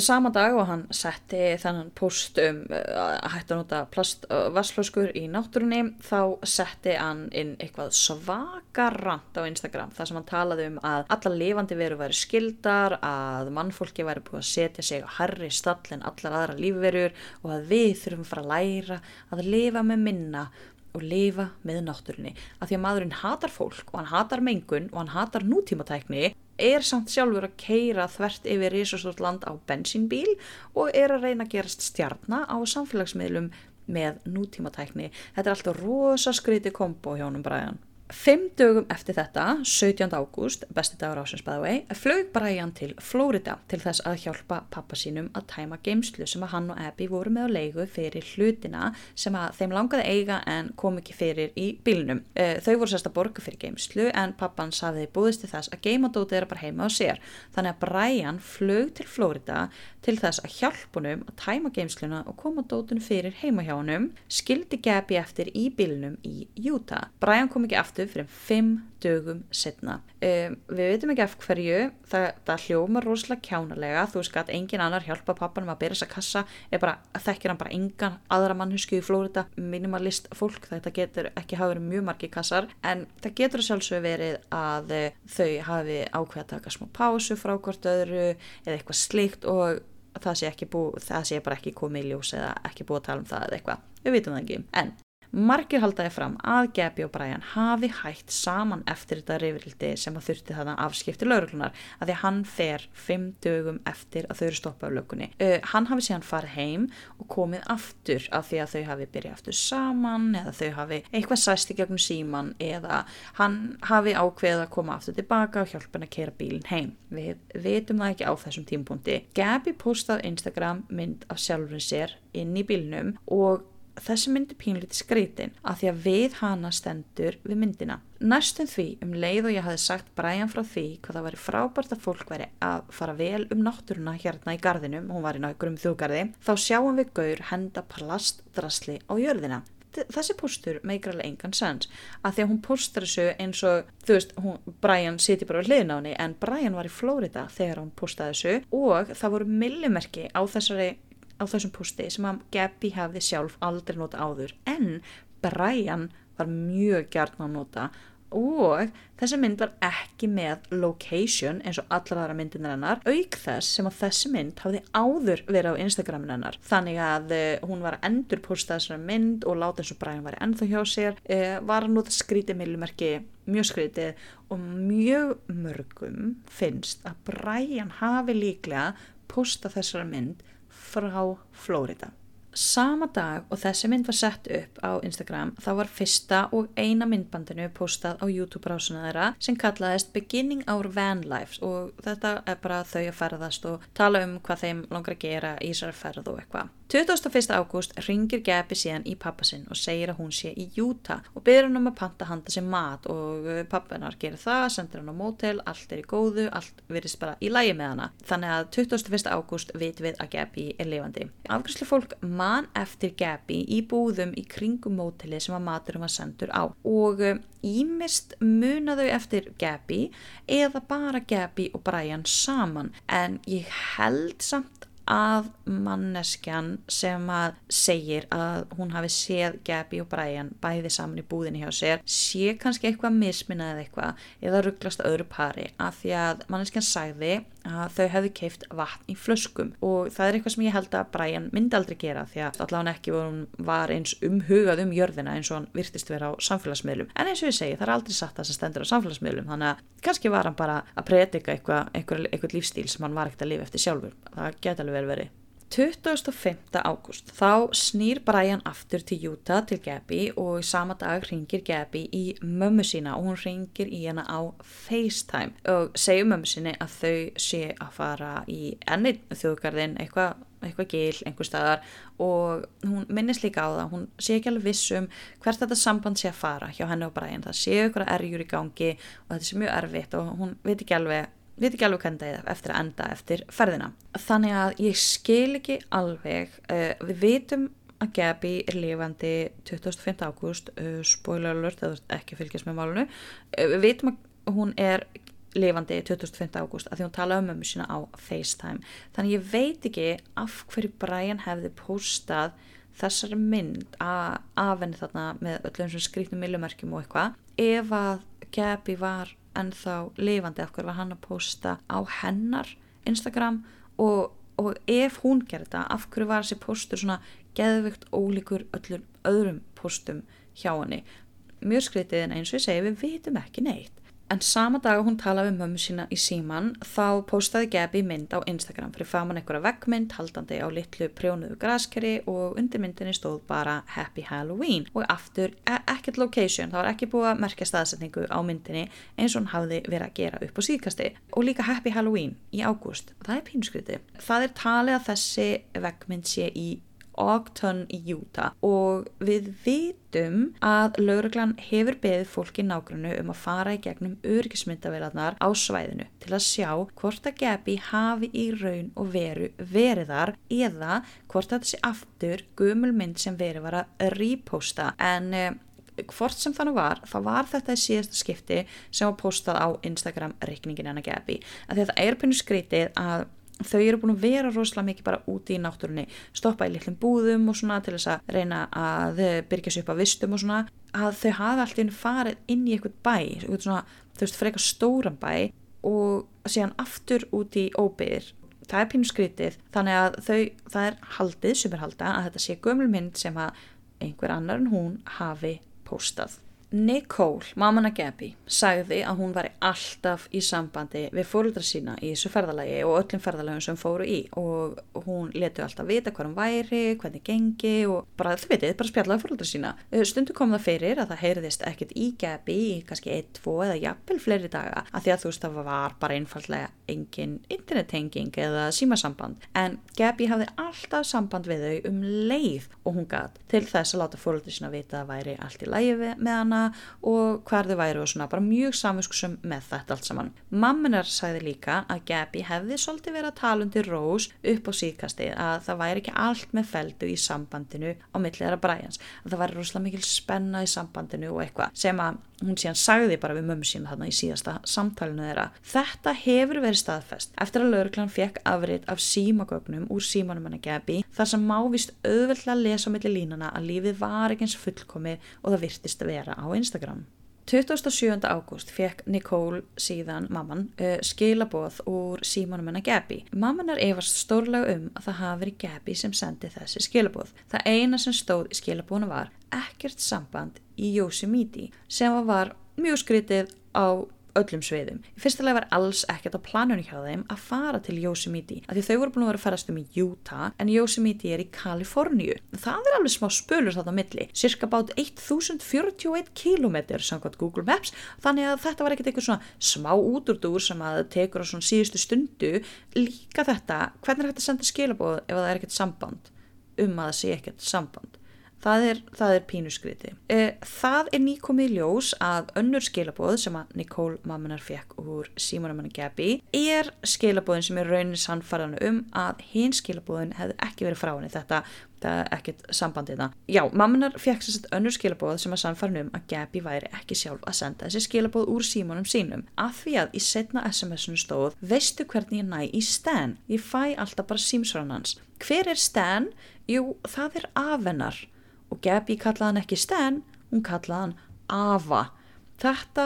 sama dag og hann setti þennan post um uh, að hætta að nota plastvasslöskur í náttúrunni þá setti hann inn eitthvað svakarant á Instagram þar sem hann talaði um að alla lifandi veru væri skildar, að mannfólki væri búið að setja sig á herri stall en allar aðra lífverur og að við þurfum að fara að læra að lifa með minna og lifa með náttúrunni. Af því að maðurinn hatar fólk og hann hatar mengun og hann hatar nútímatækni er samt sjálfur að keira þvert yfir risastórt land á bensínbíl og er að reyna að gerast stjarnar á samfélagsmiðlum með nútímatækni. Þetta er alltaf rosa skríti kombo hjá honum Bræðan. Fimm dögum eftir þetta, 17. ágúst, besti dagur ásins bæða vei, flög Brian til Flórida til þess að hjálpa pappa sínum að tæma geimslu sem að hann og Abby voru með á leigu fyrir hlutina sem að þeim langaði eiga en kom ekki fyrir í bílnum. Eh, þau voru sérst að borga fyrir geimslu en pappan safiði búðist til þess að geimadótið er bara heima á sér. Þannig að Brian flög til Flórida til þess að hjálpunum að tæma geimsluna og koma dótun fyrir heima hjá honum, skildi Gabby eftir í bílnum í Utah. Brian kom ekki aftur fyrir fimm dögum setna. Um, við veitum ekki af hverju, það, það hljómar rosalega kjánalega, þú veist að engin annar hjálpa pappanum að byrja þessa kassa, bara, þekkir hann bara engan aðra mannhusku í Flórida, minimalist fólk, þetta getur ekki hafa verið mjög margi kassar, en það getur sjálfsög verið að eh, þau hafi ákveð að taka smá pásu frá hvort öðru eða eitthvað slikt og það sé, bú, það sé bara ekki komið í ljós eða ekki búið að tala um það eða eitthvað, við vitum það ekki, en Margir haldaði fram að Gabi og Brian hafi hægt saman eftir þetta reyfrildi sem að þurfti þarna afskipti lauruglunar að því að hann fer fimm dögum eftir að þau eru stoppað á lökunni. Uh, hann hafi síðan farið heim og komið aftur af því að þau hafi byrjað aftur saman eða þau hafi eitthvað sæst í gegnum síman eða hann hafi ákveðið að koma aftur tilbaka og hjálpa hann að kera bílinn heim. Við veitum það ekki á þessum tímpunkti. Gabi postaði Instagram mynd af sjálfurinn sér inn í bílnum og þessi myndi pínlítið skreitin að því að við hana stendur við myndina. Næstum því um leið og ég hafi sagt Brian frá því hvað það væri frábært að fólk væri að fara vel um náttúruna hérna í gardinum, hún var í nákvæmum þjógarði, þá sjáum við gaur henda plastdrasli á jörðina. Þessi postur meikar alveg engan sens að því að hún postar þessu eins og þú veist, hún, Brian siti bara á hliðin á henni en Brian var í Flórida þegar hún postaði þessu og það voru millimerki á þessari á þessum posti sem að Gabby hefði sjálf aldrei nota áður. En Brian var mjög gert að nota og þessi mynd var ekki með location eins og allar aðra myndinar hennar auk þess sem að þessi mynd hafði áður verið á Instagramin hennar. Þannig að uh, hún var að endur posta þessari mynd og láta eins og Brian var ennþá hjá sér uh, var að nota skrítið millumerki mjög skrítið og mjög mörgum finnst að Brian hafi líklega posta þessari mynd frá Flórida. Sama dag og þessi mynd var sett upp á Instagram þá var fyrsta og eina myndbandinu postað á YouTube-brásuna þeirra sem kallaðist Beginning Our Van Lives og þetta er bara þau að ferðast og tala um hvað þeim langar að gera í þessari ferð og eitthvað. 21. ágúst ringir Gabi síðan í pappasinn og segir að hún sé í Utah og byrður hann um að panta handa sér mat og uh, pappinar gerir það, sendur hann á mótel, allt er í góðu, allt virðist bara í lægi með hana. Þannig að 21. ágúst veit við að Gabi er lifandi. Afgjörslu fólk man eftir Gabi í búðum í kringum móteli sem að maturum var sendur á og ímist uh, munaðu eftir Gabi eða bara Gabi og Brian saman en ég held samt að manneskjan sem að segir að hún hafi séð Gabi og Brian bæði saman í búðinni hjá sér sé kannski eitthvað misminnað eða eitthvað eða rugglast öðru pari af því að manneskjan sagði að þau hefðu keift vatn í flöskum. Og það er eitthvað sem ég held að Brian myndi aldrei gera því að allavega ekki var eins umhugað um jörðina eins og hann virtist vera á samfélagsmiðlum. En eins og ég segi það er aldrei satt það sem stendur á samfélagsmiðlum þannig að kannski var hann bara að predika eitthvað, eitthvað, eitthvað lífstíl sem hann var ekkert að lifa eftir sjálfur. Það geta alveg verið verið 25. ágúst þá snýr Brian aftur til Utah til Gabi og í sama dag ringir Gabi í mömmu sína og hún ringir í hana á FaceTime og segir mömmu síni að þau sé að fara í ennið þjóðgarðin eitthvað eitthvað gil, einhver staðar og hún minnist líka á það, hún sé ekki alveg vissum hvert þetta samband sé að fara hjá henni og Brian, það sé ykkur að erjur í gangi og þetta sé mjög erfitt og hún veit ekki alveg veit ekki alveg hvernig það er eftir að enda eftir ferðina. Þannig að ég skil ekki alveg, uh, við veitum að Gabi er lifandi 25. ágúst, uh, spoiler alert, eða ekki fylgjast með málunu, uh, við veitum að hún er lifandi 25. ágúst að því hún tala um mömmu sína á FaceTime þannig ég veit ekki af hverju Brian hefði postað þessari mynd af henni þarna með öllum skrítnum millumerkjum og eitthvað ef að Gabi var ennþá lifandi af hverju var hann að posta á hennar Instagram og, og ef hún gerði þetta af hverju var þessi postur svona geðvikt ólíkur öllum öðrum postum hjá henni? Mjög skritið en eins og ég segi við vitum ekki neitt En sama dag að hún talaði um mömmu sína í síman þá postaði Gabi mynd á Instagram fyrir faman einhverja vekkmynd haldandi á litlu prjónuðu graskeri og undir myndinni stóð bara Happy Halloween. Og aftur e ekkert location, það var ekki búið að merkja staðsetningu á myndinni eins og hún hafði verið að gera upp á síðkasti og líka Happy Halloween í ágúst, það er pínskrytti. Það er talið að þessi vekkmynd sé í Ogton í Utah. Og við vitum að lauruglan hefur beðið fólki nágrunnu um að fara í gegnum örgismyndavélarnar á svæðinu til að sjá hvort að Gabi hafi í raun og veru veriðar eða hvort að þessi aftur gumulmynd sem verið var að reposta. En eh, hvort sem þannig var, þá var þetta í síðasta skipti sem var postað á Instagram reikningin en að Gabi þetta er pynnu skritið að þau eru búin að vera rosalega mikið bara úti í náttúrunni stoppa í litlum búðum og svona til þess að reyna að byrja sér upp á vistum og svona að þau hafa alltaf farið inn í eitthvað bæ eitthvað svona, þau veist, frekar stóran bæ og síðan aftur út í óbyðir það er pínu skrítið þannig að þau, það er haldið sem er halda að þetta sé gömulmynd sem að einhver annar en hún hafi postað Nicole, mamman að Gabi, sagði að hún var alltaf í sambandi við fóröldra sína í þessu ferðalagi og öllum ferðalagum sem fóru í og hún letu alltaf vita hvað hún væri, hvernig gengi og bara þau veitir, bara spjallaði fóröldra sína. Eh, Stundu kom það fyrir að það heyriðist ekkert í Gabi í kannski 1, 2 eða jafnvel fleiri daga að því að þú veist það var bara einfallega engin internettenging eða símasamband en Gabi hafði alltaf samband við þau um leið og hún gæt til þess að láta fóröldra sína vita að væri allt í lægi með hana og hvar þau væri og svona bara mjög samvinskusum með þetta allt saman. Mamminar sagði líka að Gabi hefði svolítið verið að tala undir Rós upp á síkastið að það væri ekki allt með feldu í sambandinu á milliðara Bræjans, að það væri rosalega mikil spenna í sambandinu og eitthvað sem að hún síðan sagði bara við mömmu sína þarna í síðasta samtalenu þeirra. Þetta hefur verið staðfest eftir að lauruglan fekk afrið af símagögnum úr símanum hennar Gabi þar sem má vist auðvöldlega að lesa á milli línana að lífið var ekki eins fullkomið og það virtist að vera á Instagram. 27. ágúst fekk Nicole síðan mamman uh, skilaboð úr símanum hennar Gabi. Mamman er efast stórlega um að það hafi verið Gabi sem sendi þessi skilaboð. Það eina sem stóð í skilabónu var ekkert samband í Yosemite sem var mjög skritið á öllum sviðum. Í fyrsta lega var alls ekkert á planunni hjá þeim að fara til Yosemite af því þau voru búin að vera að farast um í Utah en Yosemite er í Kaliforníu. Það er alveg smá spölur þarna á milli, cirka bát 1041 km samkvæmt Google Maps þannig að þetta var ekkert eitthvað svona smá útúrdúr sem að tekur á svona síðustu stundu líka þetta, hvernig er þetta að senda skilabóð ef það er ekkert samband um að það sé ekkert samband Það er, er pínusgriti. Eh, það er nýkomið ljós að önnur skilabóð sem að Nicole mammanar fekk úr Simonar manni Gabi er skilabóðin sem er raunin sannfarðan um að hinn skilabóðin hefði ekki verið frá henni þetta, er ekkert sambandið það. Já, mammanar fekk sérst önnur skilabóð sem að sannfarðan um að Gabi væri ekki sjálf að senda þessi skilabóð úr Simonum sínum. Af því að í setna SMS-unu stóð, veistu hvernig ég næ í Stan? Ég fæ alltaf bara símsvaraðan hans. Hver er Stan? Jú, það er afennar og Gabi kallaði hann ekki Sten, hún kallaði hann Ava. Þetta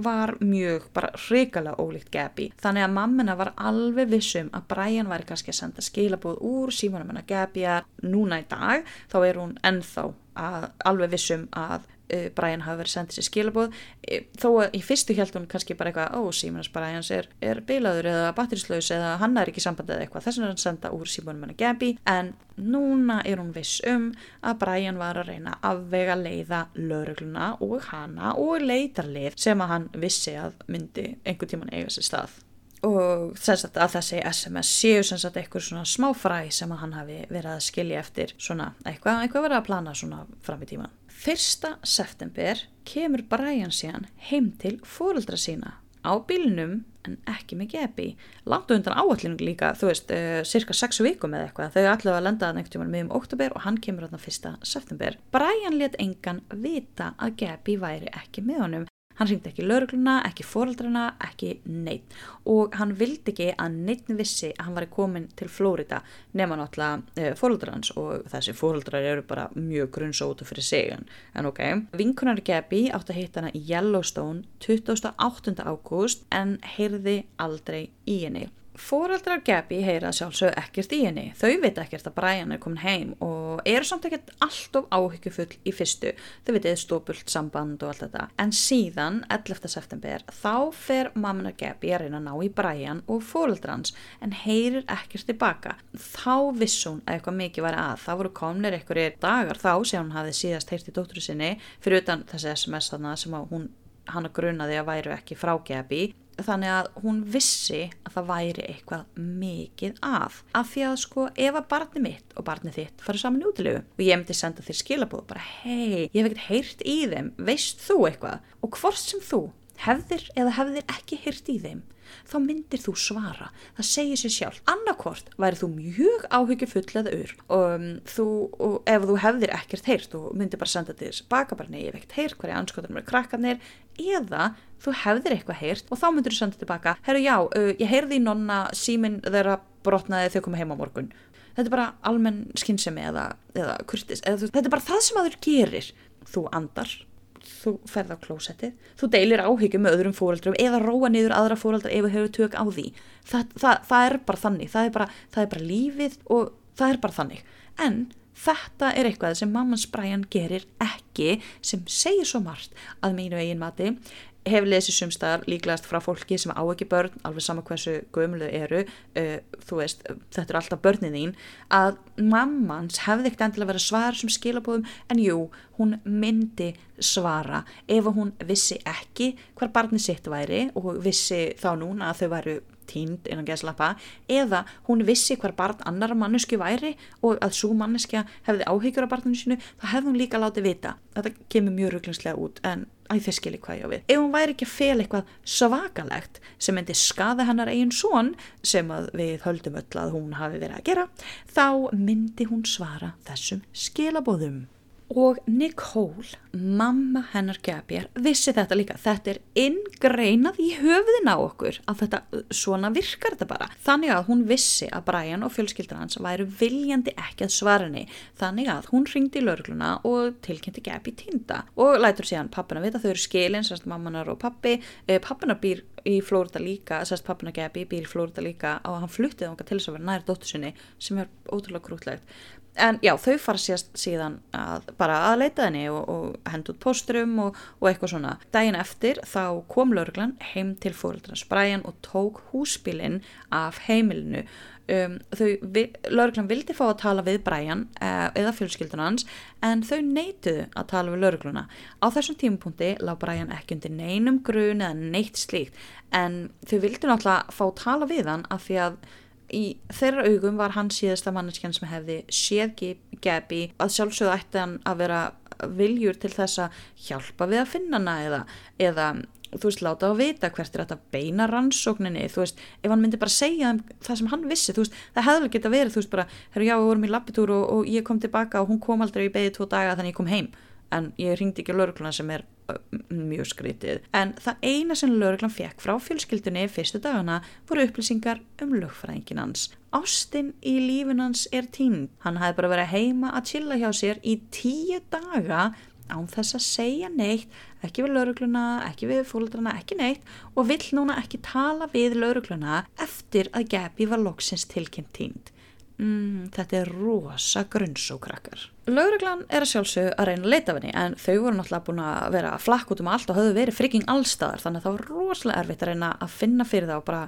var mjög, bara hrikalega ólíkt Gabi. Þannig að mammina var alveg vissum að Brian væri kannski að senda skilabóð úr símanum hennar Gabi að núna í dag þá er hún ennþá að, alveg vissum að uh, Brian hafi verið sendið sér skilabóð uh, þó að í fyrstu held hún kannski bara eitthvað ó símanars Brian er, er bilaður eða batterislaus eða hann er ekki sambandið eitthvað. Þess vegna er hann senda úr símanum hennar Gabi en núna er hún viss um að Brian var að reyna að vega leiða laurugluna og hana og leitarlið sem að hann vissi að myndi einhver tíman eiga sér stað. Og þess að þessi SMS séu sem sagt eitthvað svona smá fræ sem að hann hafi verið að skilja eftir svona eitthvað, eitthvað verið að plana svona fram í tíman. Fyrsta september kemur Brian síðan heim til fóruldra sína á bílinum en ekki með gebi. Langt undan áallinu líka, þú veist, uh, cirka 6 vikum eða eitthvað. Þau ætlaði að lenda að nefntum með um oktober og hann kemur þarna fyrsta september. Brian let engan vita að gebi væri ekki með honum Hann ringdi ekki laurugluna, ekki foreldrana, ekki neitt og hann vildi ekki að neitt vissi að hann var komin til Flórida nema náttúrulega e, foreldrans og þessi foreldrar eru bara mjög grunnsótu fyrir sig en ok. Vinkunar Gabi átti að hitta hana í Yellowstone 28. ágúst en heyrði aldrei í henni. Fóraldrar Gabi heyra sjálfsög ekkert í henni. Þau veit ekkert að Brian er komin heim og eru samt ekkert alltof áhyggjufull í fyrstu. Þau veitir stópult samband og allt þetta. En síðan, 11. september, þá fer mamma Gabi að reyna að ná í Brian og fóraldrans en heyrir ekkert tilbaka. Þá viss hún að eitthvað mikið var að. Það voru komnir einhverjir dagar þá sem hún hafði síðast heyrt í dóttur sinni fyrir utan þessi SMS þarna sem hún hann að grunaði að væru ekki frá Gabi þannig að hún vissi að það væri eitthvað mikið af af því að sko ef að barni mitt og barni þitt farið saman útilegu og ég myndi senda þér skilabóð bara hei, ég hef ekkert heyrt í þeim. Veist þú eitthvað? Og hvort sem þú hefðir eða hefðir ekki heyrt í þeim þá myndir þú svara. Það segir sér sjálf, annarkvort væri þú mjög áhyggjufull eða ur og, um, þú, og ef þú hefðir ekkert heyrt og myndir bara senda þér baka bara hef ekkert heyrt hverja anskotanum er krakkarnir. Eða þú hefðir eitthvað heyrt og þá myndir þú senda tilbaka herru já, uh, ég heyrði í nonna síminn þeirra brotnaði þegar koma heim á morgun. Þetta er bara almenn skinnsemi eða, eða kurtis, eða, þetta er bara það sem að þú gerir. Þú andar þú ferð á klósettið, þú deilir áhyggjum með öðrum fóröldrum eða róa niður aðra fóröldra ef þú hefur tök á því. Það, það, það er bara þannig, það er bara, það er bara lífið og það er bara þannig. En þetta er eitthvað sem mamman Spræjan gerir ekki sem segir svo margt að mínu eigin mati hef lesið sumstaðar líklegast frá fólki sem á ekki börn, alveg sama hversu gömlu eru, uh, þú veist þetta er alltaf börnin þín, að mammans hefði ekkert endilega verið að svara sem skilabóðum, en jú hún myndi svara ef hún vissi ekki hver barni sitt væri og vissi þá núna að þau væru tínd innan geðslappa eða hún vissi hver barn annar mannesku væri og að svo manneskja hefði áhyggjur á barninu sinu, þá hefði hún líka látið vita. Þetta kemur mjög rugglinslega út en æ þið skilir hvað ég á við. Ef hún væri ekki að fel eitthvað svakalegt sem myndi skada hennar eigin són sem að við höldum öll að hún hafi verið að gera, þá myndi hún svara þessum skilabóðum. Og Nicole, mamma hennar Gabjar, vissi þetta líka. Þetta er ingreinað í höfðin á okkur að þetta, svona virkar þetta bara. Þannig að hún vissi að Brian og fjölskyldan hans væru viljandi ekki að svara henni. Þannig að hún ringdi í lörgluna og tilkynnti Gabi týnda. Og lætur síðan pappina vita þau eru skilin, sérst mammanar og pappi. Eh, pappina býr í Flórida líka, sérst pappina Gabi býr í Flórida líka og hann fluttið ánga til þess að vera nær dóttur sinni sem er ótrúlega grútlegt en já, þau fara síðan að, bara að leita henni og, og henda út posturum og, og eitthvað svona. Dægin eftir þá kom lauruglan heim til fóröldrans Brian og tók húsbílinn af heimilinu. Um, vi, lauruglan vildi fá að tala við Brian uh, eða fjölskyldun hans en þau neituðu að tala við laurugluna. Á þessum tímapunkti lág Brian ekki undir neinum grun eða neitt slíkt en þau vildi náttúrulega fá að tala við hann af því að í þeirra augum var hann síðasta manneskjan sem hefði séð Gabi. Að sjálfsögðu ætti hann að vera viljur til þess að hjálpa við að finna hana eða, eða þú veist, láta á vita hvert er þetta beina rannsókninni, þú veist, ef hann myndi bara segja það sem hann vissi, þú veist, það hefði geta verið, þú veist, bara, herru já, við vorum í lappitúr og, og ég kom tilbaka og hún kom aldrei í beði tvo daga þannig ég kom heim. En ég ringdi ekki á laurugluna sem er mjög skrítið. En það eina sem lauruglan fekk frá fjölskyldunni fyrstu dagana voru upplýsingar um lögfræðingin hans. Ástinn í lífin hans er tínd. Hann hæði bara verið heima að chilla hjá sér í tíu daga án þess að segja neitt, ekki við laurugluna, ekki við fóldrana, ekki neitt og vill núna ekki tala við laurugluna eftir að Gabi var loksins tilkynnt tínd. Mm, þetta er rosa grunnsókrakkar. Lauruglan er að sjálfsög að reyna að leita af henni en þau voru náttúrulega búin að vera flakk út um allt og hafðu verið frikking allstaðar þannig að það var rosalega erfitt að reyna að finna fyrir og bara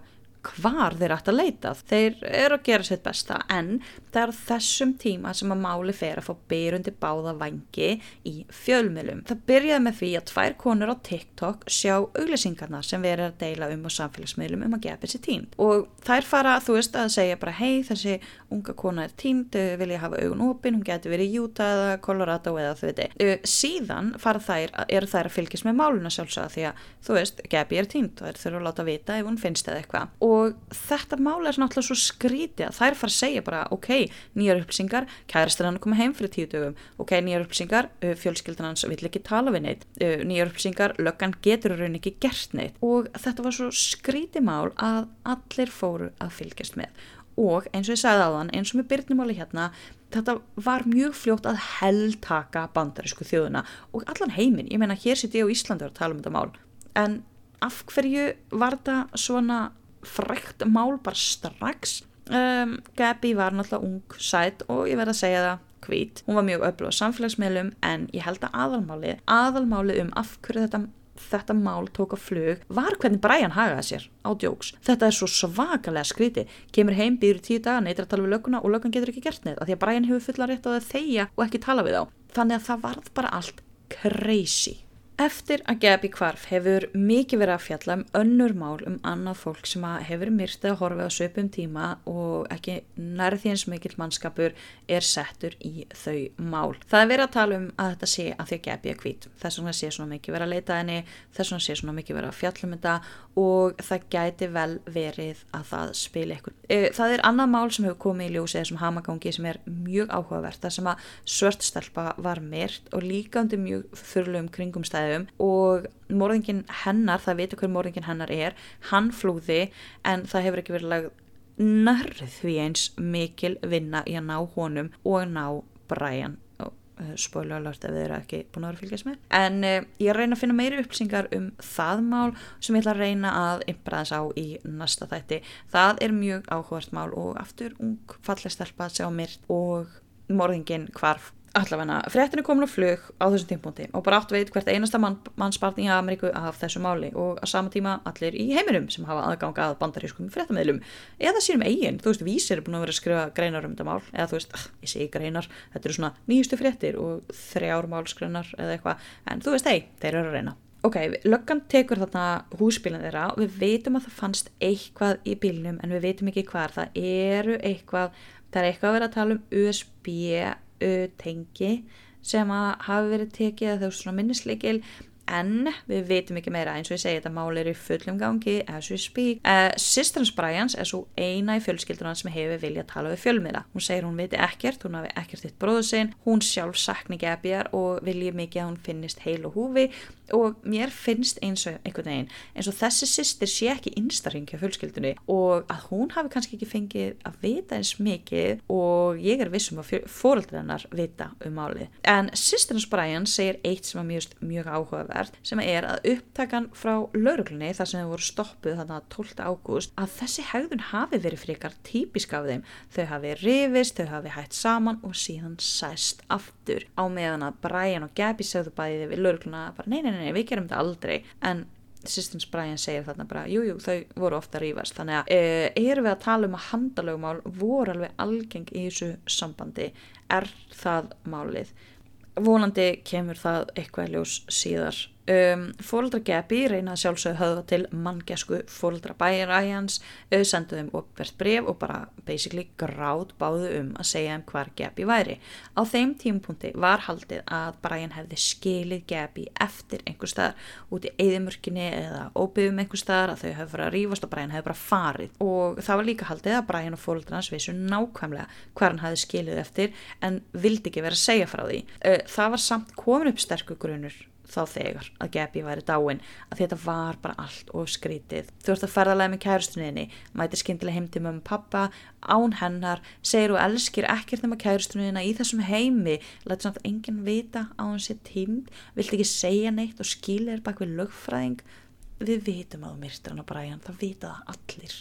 hvar þeir ætti að leita. Þeir eru að gera sitt besta en það er þessum tíma sem að máli fer að fá beirundi báða vangi í fjölmjölum. Það byrjaði með því að tvær konur á TikTok sjá auglýsingarna sem verið að deila um á samfélagsmiðlum um að gefa þessi tínd og þær fara þú veist að segja bara hei þessi unga kona er tínd, vil ég hafa augun opinn, hún getur verið í Utah eða Colorado eða þau veit. Síðan fara þær, eru þær að fylgjast með máluna sjálfsögða því að þú veist, Gabi er tínd og þær þurfa að láta vita ef hún finnst eða eitthvað og þetta máli er náttúrulega svo skrítið að þær fara að segja bara ok, nýjar upplýsingar, kærastur hann að koma heim fyrir tíu dögum, ok, nýjar upplýsingar fjölskyldan hans vill ekki tala við neitt nýjar upplýsingar, löggan getur raun ekki gert neitt og þetta var svo skrítið mál að allir fóru að fylgjast með. Og eins og ég sagði þann, eins og með byrnumáli hérna þetta var mjög fljótt að heldtaka bandarísku þjóðuna og allan heiminn, ég meina hér sitt ég á Íslandi að tala um þetta mál, en af hverju var þetta svona frekt mál bara strax um, Gabi var náttúrulega ung sætt og ég verði að segja það hvít, hún var mjög öflug á samfélagsmiðlum en ég held að aðalmáli aðalmáli um af hverju þetta þetta mál tók á flug var hvernig Brian hagaði sér á djóks. Þetta er svo svakalega skríti. Kemur heim, býður tíu daga, neytir að tala við löguna og lögun getur ekki gert neitt. Því að Brian hefur fullan rétt á það þeia og ekki tala við á. Þannig að það varð bara allt crazy. Eftir að Gabi Kvarf hefur mikið verið að fjalla um önnur mál um annað fólk sem hefur myrtið að horfa á söpum tíma og ekki nærði eins mikill mannskapur er settur í þau mál. Það er verið að tala um að þetta sé að því Gabi er hvít. Þess vegna sé svona mikið verið að leita henni, þess vegna sé svona mikið verið að fjalla um þetta og það gæti vel verið að það spila ykkur. E, það er annað mál sem hefur komið í ljósið þessum hamagangi sem er mjög áhugavert. Það sem að svörtstelpa var myrt og líka undir mjög aðstæðum og morðingin hennar, það veitur hver morðingin hennar er, hann flúði en það hefur ekki verið lagð nærð því eins mikil vinna í að ná honum og ná Brian. Uh, spólu alveg ef þið eru ekki búin að vera fylgjast með. En uh, ég reyna að finna meiri upplýsingar um það mál sem ég ætla að reyna að ymbræðast á í næsta þætti. Það er mjög áhugast mál og aftur ung fallegstelpa að sjá myrt og morðingin hvarf allavega fréttinu komin á flug á þessum tímpunkti og bara átt veit hvert einasta mann, mannspartning í Ameríku af þessu máli og að sama tíma allir í heiminum sem hafa aðganga að bandarískum fréttameðlum eða sínum eigin, þú veist, vísir er búin að vera að skrifa greinar um þetta mál eða þú veist, ah, ég segi greinar, þetta eru svona nýjustu fréttir og þrjár málskreinar eða eitthvað, en þú veist, hei, þeir eru að reyna. Ok, löggan tekur þarna húsbílinn þeirra og við veitum að það fannst eitthvað í bílnum en við veitum ekki hvað það eru eitthvað, það er eitthvað að vera að tala um USB tengi sem að hafi verið tekið að þau svona minnisleikil en við veitum ekki meira eins og ég segi þetta mál er í fullum gangi as we speak. Uh, Sistrans Bryans er svo eina í fjölskyldunum sem hefur viljað að tala við fjölmiða hún segir hún viti ekkert, hún hafi ekkert eitt bróðu sinn. Hún sjálf sakni gefjar og vilji mikið að hún finnist heil og húfi. Og mér finnst eins og einhvern veginn eins og þessi sýstir sé ekki innstaring hjá fjölskyldunni og að hún hafi kannski ekki fengið að vita eins mikið og ég er vissum að fóröldar hennar vita um málið. En sýstirins Brian segir eitt sem er mjög, mjög áhugavert sem er að upptakan frá lauruglunni þar sem þau voru stoppuð þannig að 12. ágúst að þessi hegðun hafi verið frekar típisk af þeim. Þau hafi rifist, þau hafi hægt saman og síðan sæst aftur. Á meðan að Brian og Gabi segðu bæði við laurugluna bara nei, nei, nei, við gerum þetta aldrei. En Sistens Brian segir þarna bara jújú, jú, þau voru ofta rífast þannig að e, erum við að tala um að handalögumál voru alveg algeng í þessu sambandi. Er það málið vonandi kemur það eitthvað ljós síðar Um, fóldra Gabi reynaði sjálfsögðu höfða til manngesku fóldra bæjaræjans, uh, sendu þeim uppverðt bref og bara basically gráð báðu um að segja um hvar Gabi væri. Á þeim tímpunkti var haldið að Brian hefði skilið Gabi eftir einhver staðar út í eðimörkinni eða óbyggum einhver staðar að þau hefði farið að rífast og Brian hefði bara farið og það var líka haldið að Brian og fóldrans vissu nákvæmlega hvar hann hefði skilið eftir en vildi ekki vera að segja frá því. Uh, þá þegar að Gabi væri dáin að þetta var bara allt og skrítið. Þú ert að ferðalega með kærustuninni mætir skindilega heim til mömmu pappa án hennar, segir og elskir ekkert nema kærustunina í þessum heimi lætur samt enginn vita á hans sér tímd, vilt ekki segja neitt og skilir bak við lögfræðing. Við vitum að hann á bræjan það vita það allir.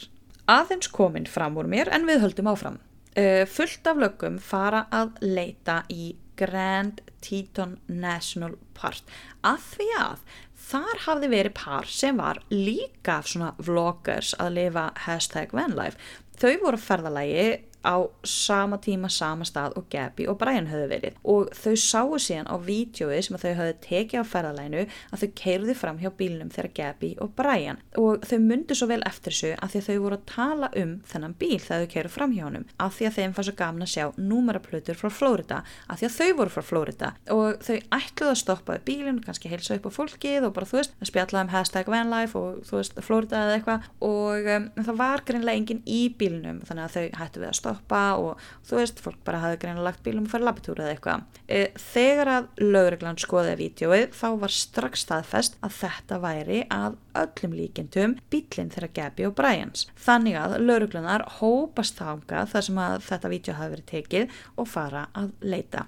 Aðeins kominn fram úr mér en við höldum áfram. Uh, fullt af lögum fara að leita í Grand Teton National Park. Að því að þar hafði verið par sem var líka svona vloggers að lifa hashtag vanlife. Þau voru ferðalagi á sama tíma, sama stað og Gabby og Brian höfðu verið. Og þau sáu síðan á vídjói sem þau höfðu tekið á ferðalænu að þau keirði fram hjá bílnum þegar Gabby og Brian. Og þau myndu svo vel eftir þessu að því að þau voru að tala um þennan bíl þegar þau keirðu fram hjá honum af því að þeim fannst svo gaman að sjá númeraplötur frá Flórida af því að þau voru frá Flórida og þau ætluðu að stoppa bílinn, kannski heilsa upp á fólkið og bara þú veist, að spjalla um hashtag vanlife og þú veist, Flórida eða eitthvað. Og um, það var greinlega enginn í bílnum þannig að þau hættu við að stoppa og þú veist, fólk bara hafði greinlega lagt bílum og farið labbitúra eða eitthvað. E, þegar að lögreglan skoðiði vídjóið þá var strax staðfest að þetta væri að öllum líkindum bílinn þeirra Gabi og Brians. Þannig að lögreglunar hópast þánga þar sem að þetta vídjó hafi verið tekið og fara að leita.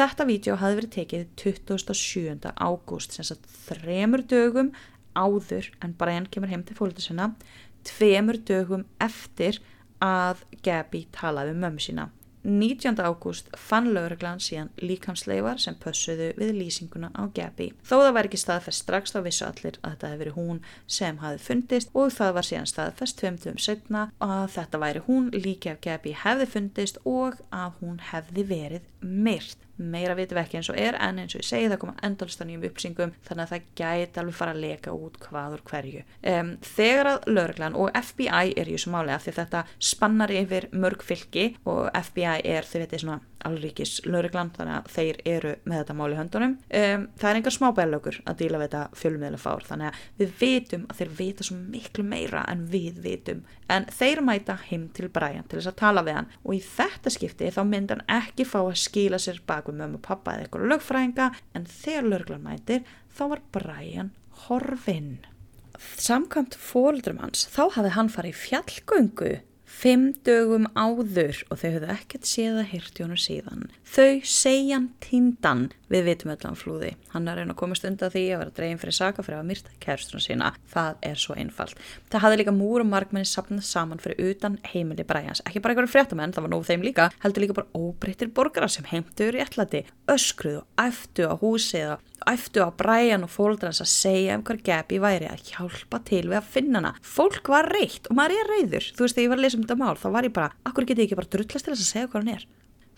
Þetta vídeo hafi verið tekið 27. ágúst, sem sagt þremur dögum áður en Brian kemur heim til fólkið sinna, tveimur dögum eftir að Gabi talaði um mömmu sína. 19. ágúst fann lögreglan síðan líkamsleifar sem pössuðu við lýsinguna á Gabi. Þó það var ekki staðfest strax þá vissu allir að þetta hefði verið hún sem hafi fundist og það var síðan staðfest 20. setna að þetta væri hún líki af Gabi hefði fundist og að hún hefði verið myrt meira vitum við ekki eins og er en eins og ég segi það koma endalist á nýjum uppsingum þannig að það gæti alveg fara að leka út hvað úr hverju. Um, þegar að lögreglan og FBI er í þessu máli af því þetta spannar yfir mörg fylki og FBI er þau veitir svona alríkis lögreglan þannig að þeir eru með þetta mál í höndunum. Um, það er engar smábælaugur að díla við þetta fjölmiðlega fár þannig að við vitum að þeir vita svo miklu meira en við vitum. En þeir mæta heim til Brian til þess að tala við hann og í þetta skipti þá myndi hann ekki fá að skila sér bak við mömmu og pappa eða eitthvað lögfræðinga en þegar lögreglan mætir þá var Brian horfinn. Samkvæmt fóldrum hans þá hafði hann farið í fjallgöngu Fimm dögum áður og þau höfðu ekkert séð að hirti honum síðan. Þau segjan tindan við vitum öllan flúði. Hann er reyna að komast undan því að vera dregin fyrir saka fyrir að myrta kerstunum sína. Það er svo einfalt. Það hafði líka múr og markmenni sapnað saman fyrir utan heimili bræjans. Ekki bara einhverju fréttamenn, það var nóg þeim líka. Heldur líka bara óbreyttir borgara sem heimtuður í allati. Öskruðu æftu á húsið og æftu á Brian og fóldrans að segja um hvað Gabi væri að hjálpa til við að finna hana. Fólk var reitt og maður er reyður. Þú veist, þegar ég var að lesa um þetta mál, þá var ég bara, akkur get ég ekki bara drullast til þess að segja hvað hann er.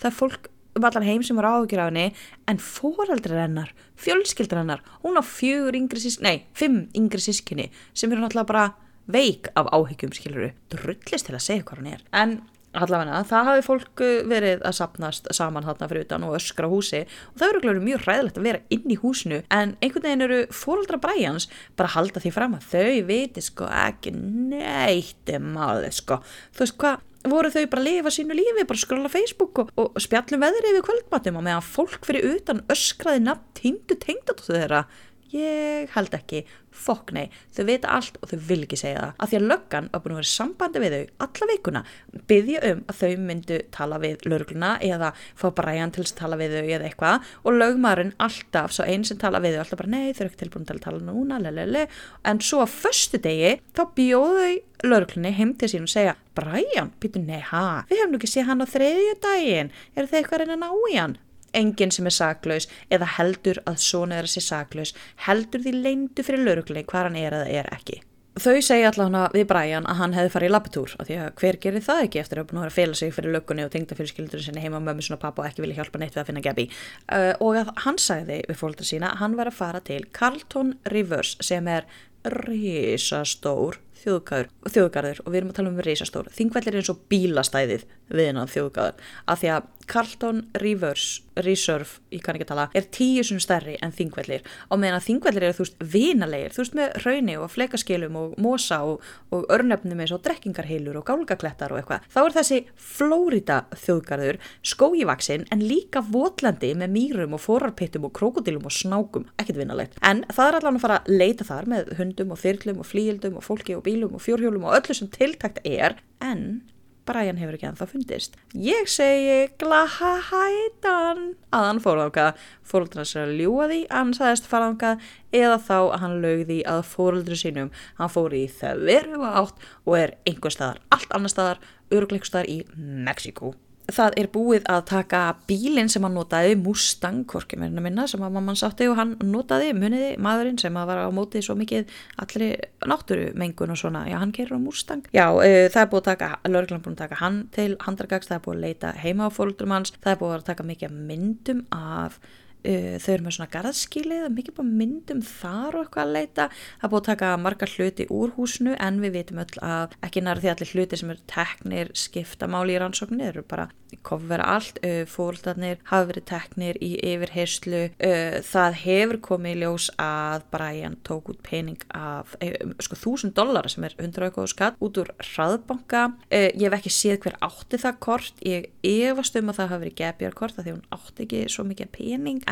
Það er fólk um allan heim sem var áhugjur af henni, en fóraldrar hennar, fjölskyldrar hennar, hún á fjögur yngri sískinni, nei, fimm yngri sískinni, sem eru náttúrulega bara veik af áhyggjum, skiluru, drullist til að segja hvað hann er. En allavega það hafi fólk uh, verið að sapnast saman þarna fyrir utan og öskra húsi. Og það eru mjög ræðilegt að vera inn í húsinu en einhvern veginn eru fóraldra bræjans bara að halda því fram að þau viti sko ekki neitt um að sko. Þú veist hvað voru þau bara að lifa sínu lífi, bara skróla Facebook og, og spjallum veðri yfir kvöldmatum og meðan fólk fyrir utan öskraði nafn tindu tengdatóttu þeirra ég held ekki, fokk nei. Þau vita allt og þau vil ekki segja það. Af því að löggan var búin að vera sambandi við þau alla vikuna, byggja um að þau myndu tala við lögluna eða fá Brian til að tala við þau eða eitthvað. Og lögmaðurinn alltaf, svo einn sem tala við þau alltaf bara nei þau eru ekki tilbúin til að tala núna lelele. en svo að förstu degi þá bjóðu þau löglunni heim til sín og segja Brian, býtu nei ha? Við hefum nú ekki séð hann á þriðju daginn er þau eitthvað enginn sem er saklaus eða heldur að svona að sé saklaus heldur því leindu fyrir lauruglunni hvað hann er eða er ekki. Þau segja allavega við Brian að hann hefði farið í labbitúr og því að hver gerir það ekki eftir að búin að vera að fela sig fyrir löggunni og tengda fyrir skildur sinni heima með mömmu svona pappa og ekki vilja hjálpa neitt við að finna Gabi uh, og að hann sagði við fólkdra sína að hann var að fara til Carlton Rivers sem er risastór þjóðgarður og við erum að tala um risastór þingvellir er eins og bílastæðið við hennan þjóðgarður. Af því að Carlton Rivers Reserve, ég kann ekki tala, er tíu svona stærri en þingvellir. Og meðan að þingvellir eru þú veist vinalegir, þú veist með rauni og flekaskilum og mosa og, og örnefnum eins og drekkingarheilur og gálgaklettar og eitthvað, þá er þessi Flórida þjóðgarður skójivaksinn en líka votlandi með mýrum og forarpittum og krokodilum og snákum, ekkert vinalegt, en það er allavega að fara að leita þar með hundum og þyrlum og flíildum og fólki og bílum og fjórhjólum og öllu sem tiltakt er, en Brian hefur ekki ennþá fundist. Ég segi glahætan að hann fór ákað, fóröldra sér að ljúa því hann sagðist fara ákað eða þá að hann lögði að fóröldru sínum. Hann fór í það veru átt og er einhver staðar, allt annar staðar, örugleikur staðar í Mexiko. Það er búið að taka bílinn sem hann notaði, Mustang, að minna, sem að mamman sátti og hann notaði, muniði maðurinn sem að var á mótið svo mikið allri náttúrumengun og svona, já hann kerur á Mustang. Já, uh, það er búið að taka, lögurglann búið að taka hann til handargags, það er búið að leita heima á fólkdurum hans, það er búið að taka mikið myndum af Uh, þau eru með svona garðskílið mikið bara myndum þar og eitthvað að leita. Það er búið að taka margar hluti úr húsnu en við vitum öll að ekki nær því allir hluti sem eru teknir skipta máli í rannsóknir, eru bara kofvera allt, uh, fólkdarnir hafa verið teknir í yfirheyslu uh, það hefur komið í ljós að Brian tók út pening af sko þúsund dólar sem er 100 eitthvað skatt út úr hraðbanka. Ég hef ekki séð hver átti það kort. Ég efast um að það hafi verið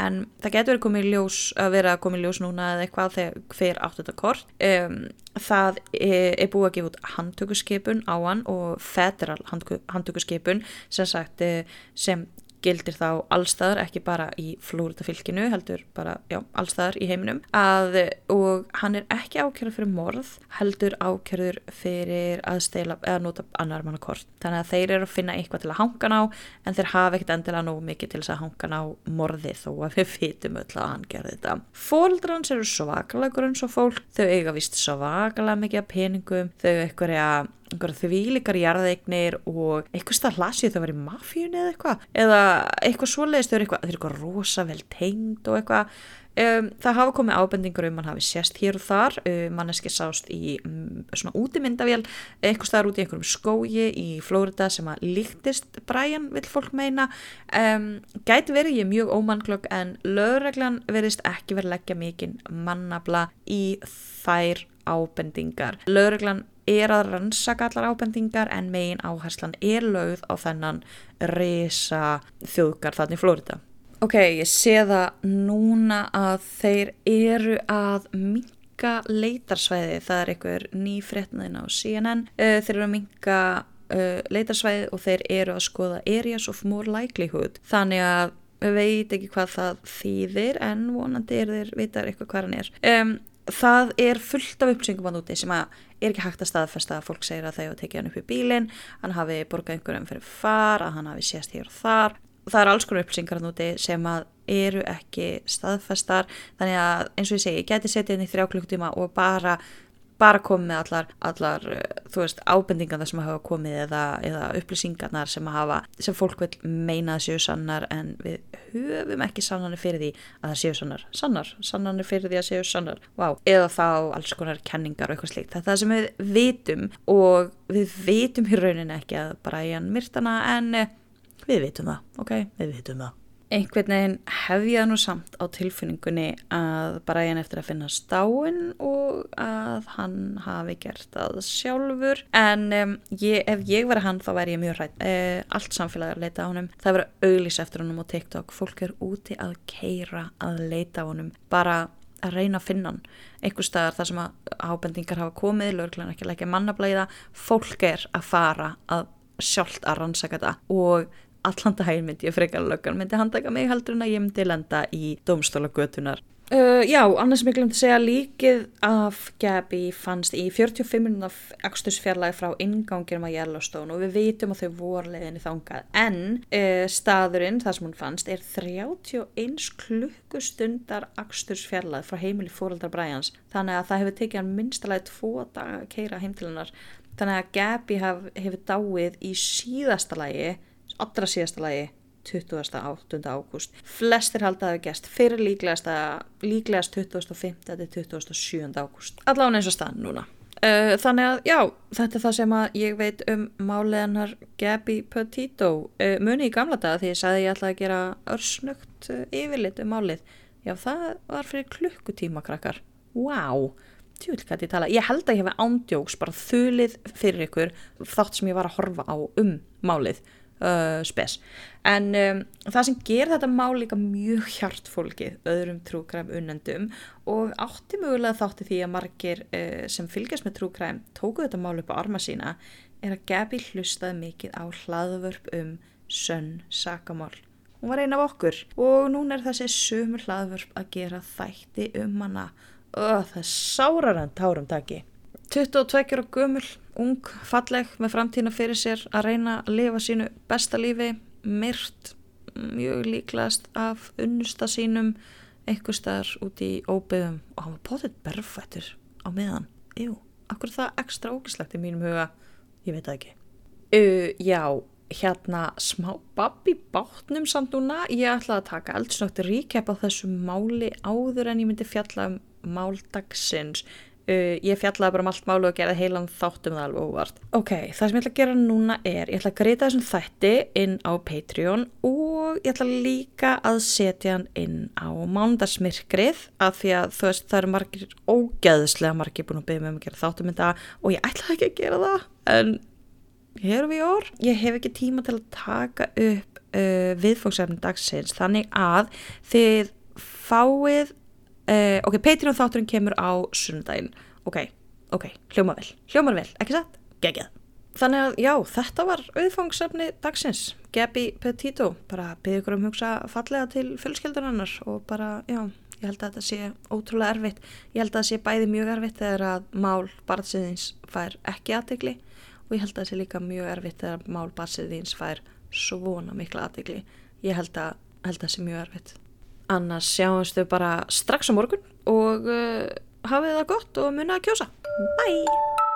en það getur verið komið ljós að vera að komið ljós núna eða eitthvað þegar hver áttu þetta kort. Um, það er, er búið að gefa út handtökuskipun á hann og federal handtökuskipun sem sagt eh, sem gildir þá allstaðar, ekki bara í Flórida fylginu, heldur bara, já, allstaðar í heiminum, að, og hann er ekki ákjörður fyrir morð, heldur ákjörður fyrir að steila, eða nota annar manna kort. Þannig að þeir eru að finna eitthvað til að hanga ná, en þeir hafa ekkert endilega nóg mikið til þess að hanga ná morði þó að við fitum öll að hann gerði þetta. Fóldrans eru svakalega grunn svo fólk, þau eiga vist svakalega mikið peningum, þau eitthvað er að einhverja þvílikar jarðeignir og eitthvað stað hlasið það var í mafíunni eða eitthvað eða eitthvað svoleiðist þau eru eitthvað, eitthvað rosa vel tengd og eitthvað. Um, það hafa komið ábendingur um mann hafi sérst hér og þar um, manneski sást í um, svona útimyndavél eitthvað staðar út í einhverjum skógi í Flórida sem að líktist Brian vil fólk meina. Gæti verið ég mjög ómannklokk en lögreglan verðist ekki verið leggja mikinn mannabla í þær ábendingar. Lögreglan er að rannsaka allar ábendingar en megin áherslan er lögð á þennan resa þjóðgar þannig Florida. Ok, ég sé það núna að þeir eru að minka leitarsvæði, það er einhver ný fréttnaðin á CNN, uh, þeir eru að minka uh, leitarsvæði og þeir eru að skoða areas of more likelihood, þannig að við veit ekki hvað það þýðir en vonandi er þeir vitar eitthvað hvað hann er. Um, það er fullt af uppsengum á núti sem að er ekki hægt að staðfesta að fólk segir að þau hafa tekið hann upp í bílinn, hann hafi borgað einhverjum fyrir far, að hann hafi sést hér og þar. Það er alls konar uppsengar núti sem að eru ekki staðfestar, þannig að eins og ég segi, ég geti setið inn í þrjá klukktíma og bara bara komið með allar, allar eh, þú veist, ábendingarna sem hafa komið eða, eða upplýsingarnar sem hafa sem fólk vil meina að séu sannar en við höfum ekki sannanir fyrir því að það séu sannar, sannar sannanir fyrir því að séu sannar, wow eða þá alls konar kenningar og eitthvað slikt það er það sem við vitum og við vitum í rauninni ekki að bara í hann myrtana en eh, við vitum það, ok, við vitum það einhvern veginn hef ég nú samt á tilfinningunni að bara ég eftir að finna stáin og að hann hafi gert það sjálfur. En um, ég, ef ég verið hann þá væri ég mjög hrætt uh, allt samfélagi að leita á honum. Það verið auglís eftir honum og TikTok. Fólk er úti að keira að leita á honum. Bara að reyna að finna hann. Einhver staðar þar sem að ábendingar hafa komið lögurlega ekki lækja mannablæða fólk er að fara að sjálft að rannsaka þetta og allan daginn myndi ég frekar löggan. Myndi handtaka mig heldur en að ég myndi lenda í domstólagötunar Uh, já, annars sem ég glemt að segja líkið af Gabi fannst í 45 minúna axtursfjarlægi frá inganginum að Yellowstone og við veitum að þau voru leiðinni þangað. En uh, staðurinn, það sem hún fannst, er 31 klukkustundar axtursfjarlægi frá heimili fóröldar Bræans þannig að það hefur tekið hann minnstalega tvo daga að keira heim til hennar. Þannig að Gabi hef, hefur dáið í síðasta lægi allra síðasta lagi 28. ágúst flestir halda að gæst fyrir líklegast, líklegast 25. til 27. ágúst allavega eins og staðan núna uh, þannig að já, þetta er það sem að ég veit um máleganar Gabi Petito uh, muni í gamla daga því ég sagði ég ætlaði að gera örsnögt uh, yfirlit um málið já, það var fyrir klukkutíma krakkar wow Tjúl, ég, ég held að ég hef ándjóks bara þulið fyrir ykkur þátt sem ég var að horfa á um málið uh, spes. En um, það sem ger þetta mál líka mjög hjartfólkið öðrum trúkræm unnendum og átti mögulega þátti því að margir uh, sem fylgjast með trúkræm tóku þetta mál upp á arma sína er að Gabi hlustaði mikið á hlaðvörp um sönn sakamál. Hún var eina af okkur og núna er þessi sömur hlaðvörp að gera þætti um hana. Og það er sáraran tárum taki 22 ára gömul, ung, falleg með framtíðina fyrir sér að reyna að lifa sínu besta lífi, myrt, mjög líklegast af unnusta sínum, einhver staðar út í óbyðum og hann var potið berfættur á meðan. Jú, akkur það ekstra ógislegt í mínum huga, ég veit það ekki. Uh, já, hérna smá babbi bátnum samt núna, ég ætlaði að taka eldsnögt ríkjap á þessu máli áður en ég myndi fjalla um máldagsins Uh, ég fjallaði bara um allt málu og gerði heilan þáttum það alveg óvart. Ok, það sem ég ætla að gera núna er, ég ætla að greita þessum þætti inn á Patreon og ég ætla líka að setja hann inn á mándagsmyrkrið af því að þú veist það eru margir ógæðslega margir búin að byggja með um að gera þáttum þetta og ég ætla ekki að gera það en hér við orð. Ég hef ekki tíma til að taka upp uh, viðfóksefni dagsins þannig að þið fáið Uh, ok, Patreon þátturinn kemur á sundaginn. Ok, ok, hljóma vel. Hljómar vel, ekki satt? Gekkið. Þannig að já, þetta var auðfangsefni dagsins. Gabi Petito. Bara byggja ykkur um hugsa fallega til fjölskeldunarinnar og bara, já, ég held að þetta sé ótrúlega erfitt. Ég held að þetta sé bæði mjög erfitt þegar að mál barðsiðins fær ekki aðtegli og ég held að þetta sé líka mjög erfitt þegar mál barðsiðins fær svona mikla aðtegli. Ég held að þetta sé mjög erfitt annars sjáumstu bara strax á morgun og uh, hafið það gott og munið að kjósa. Bye!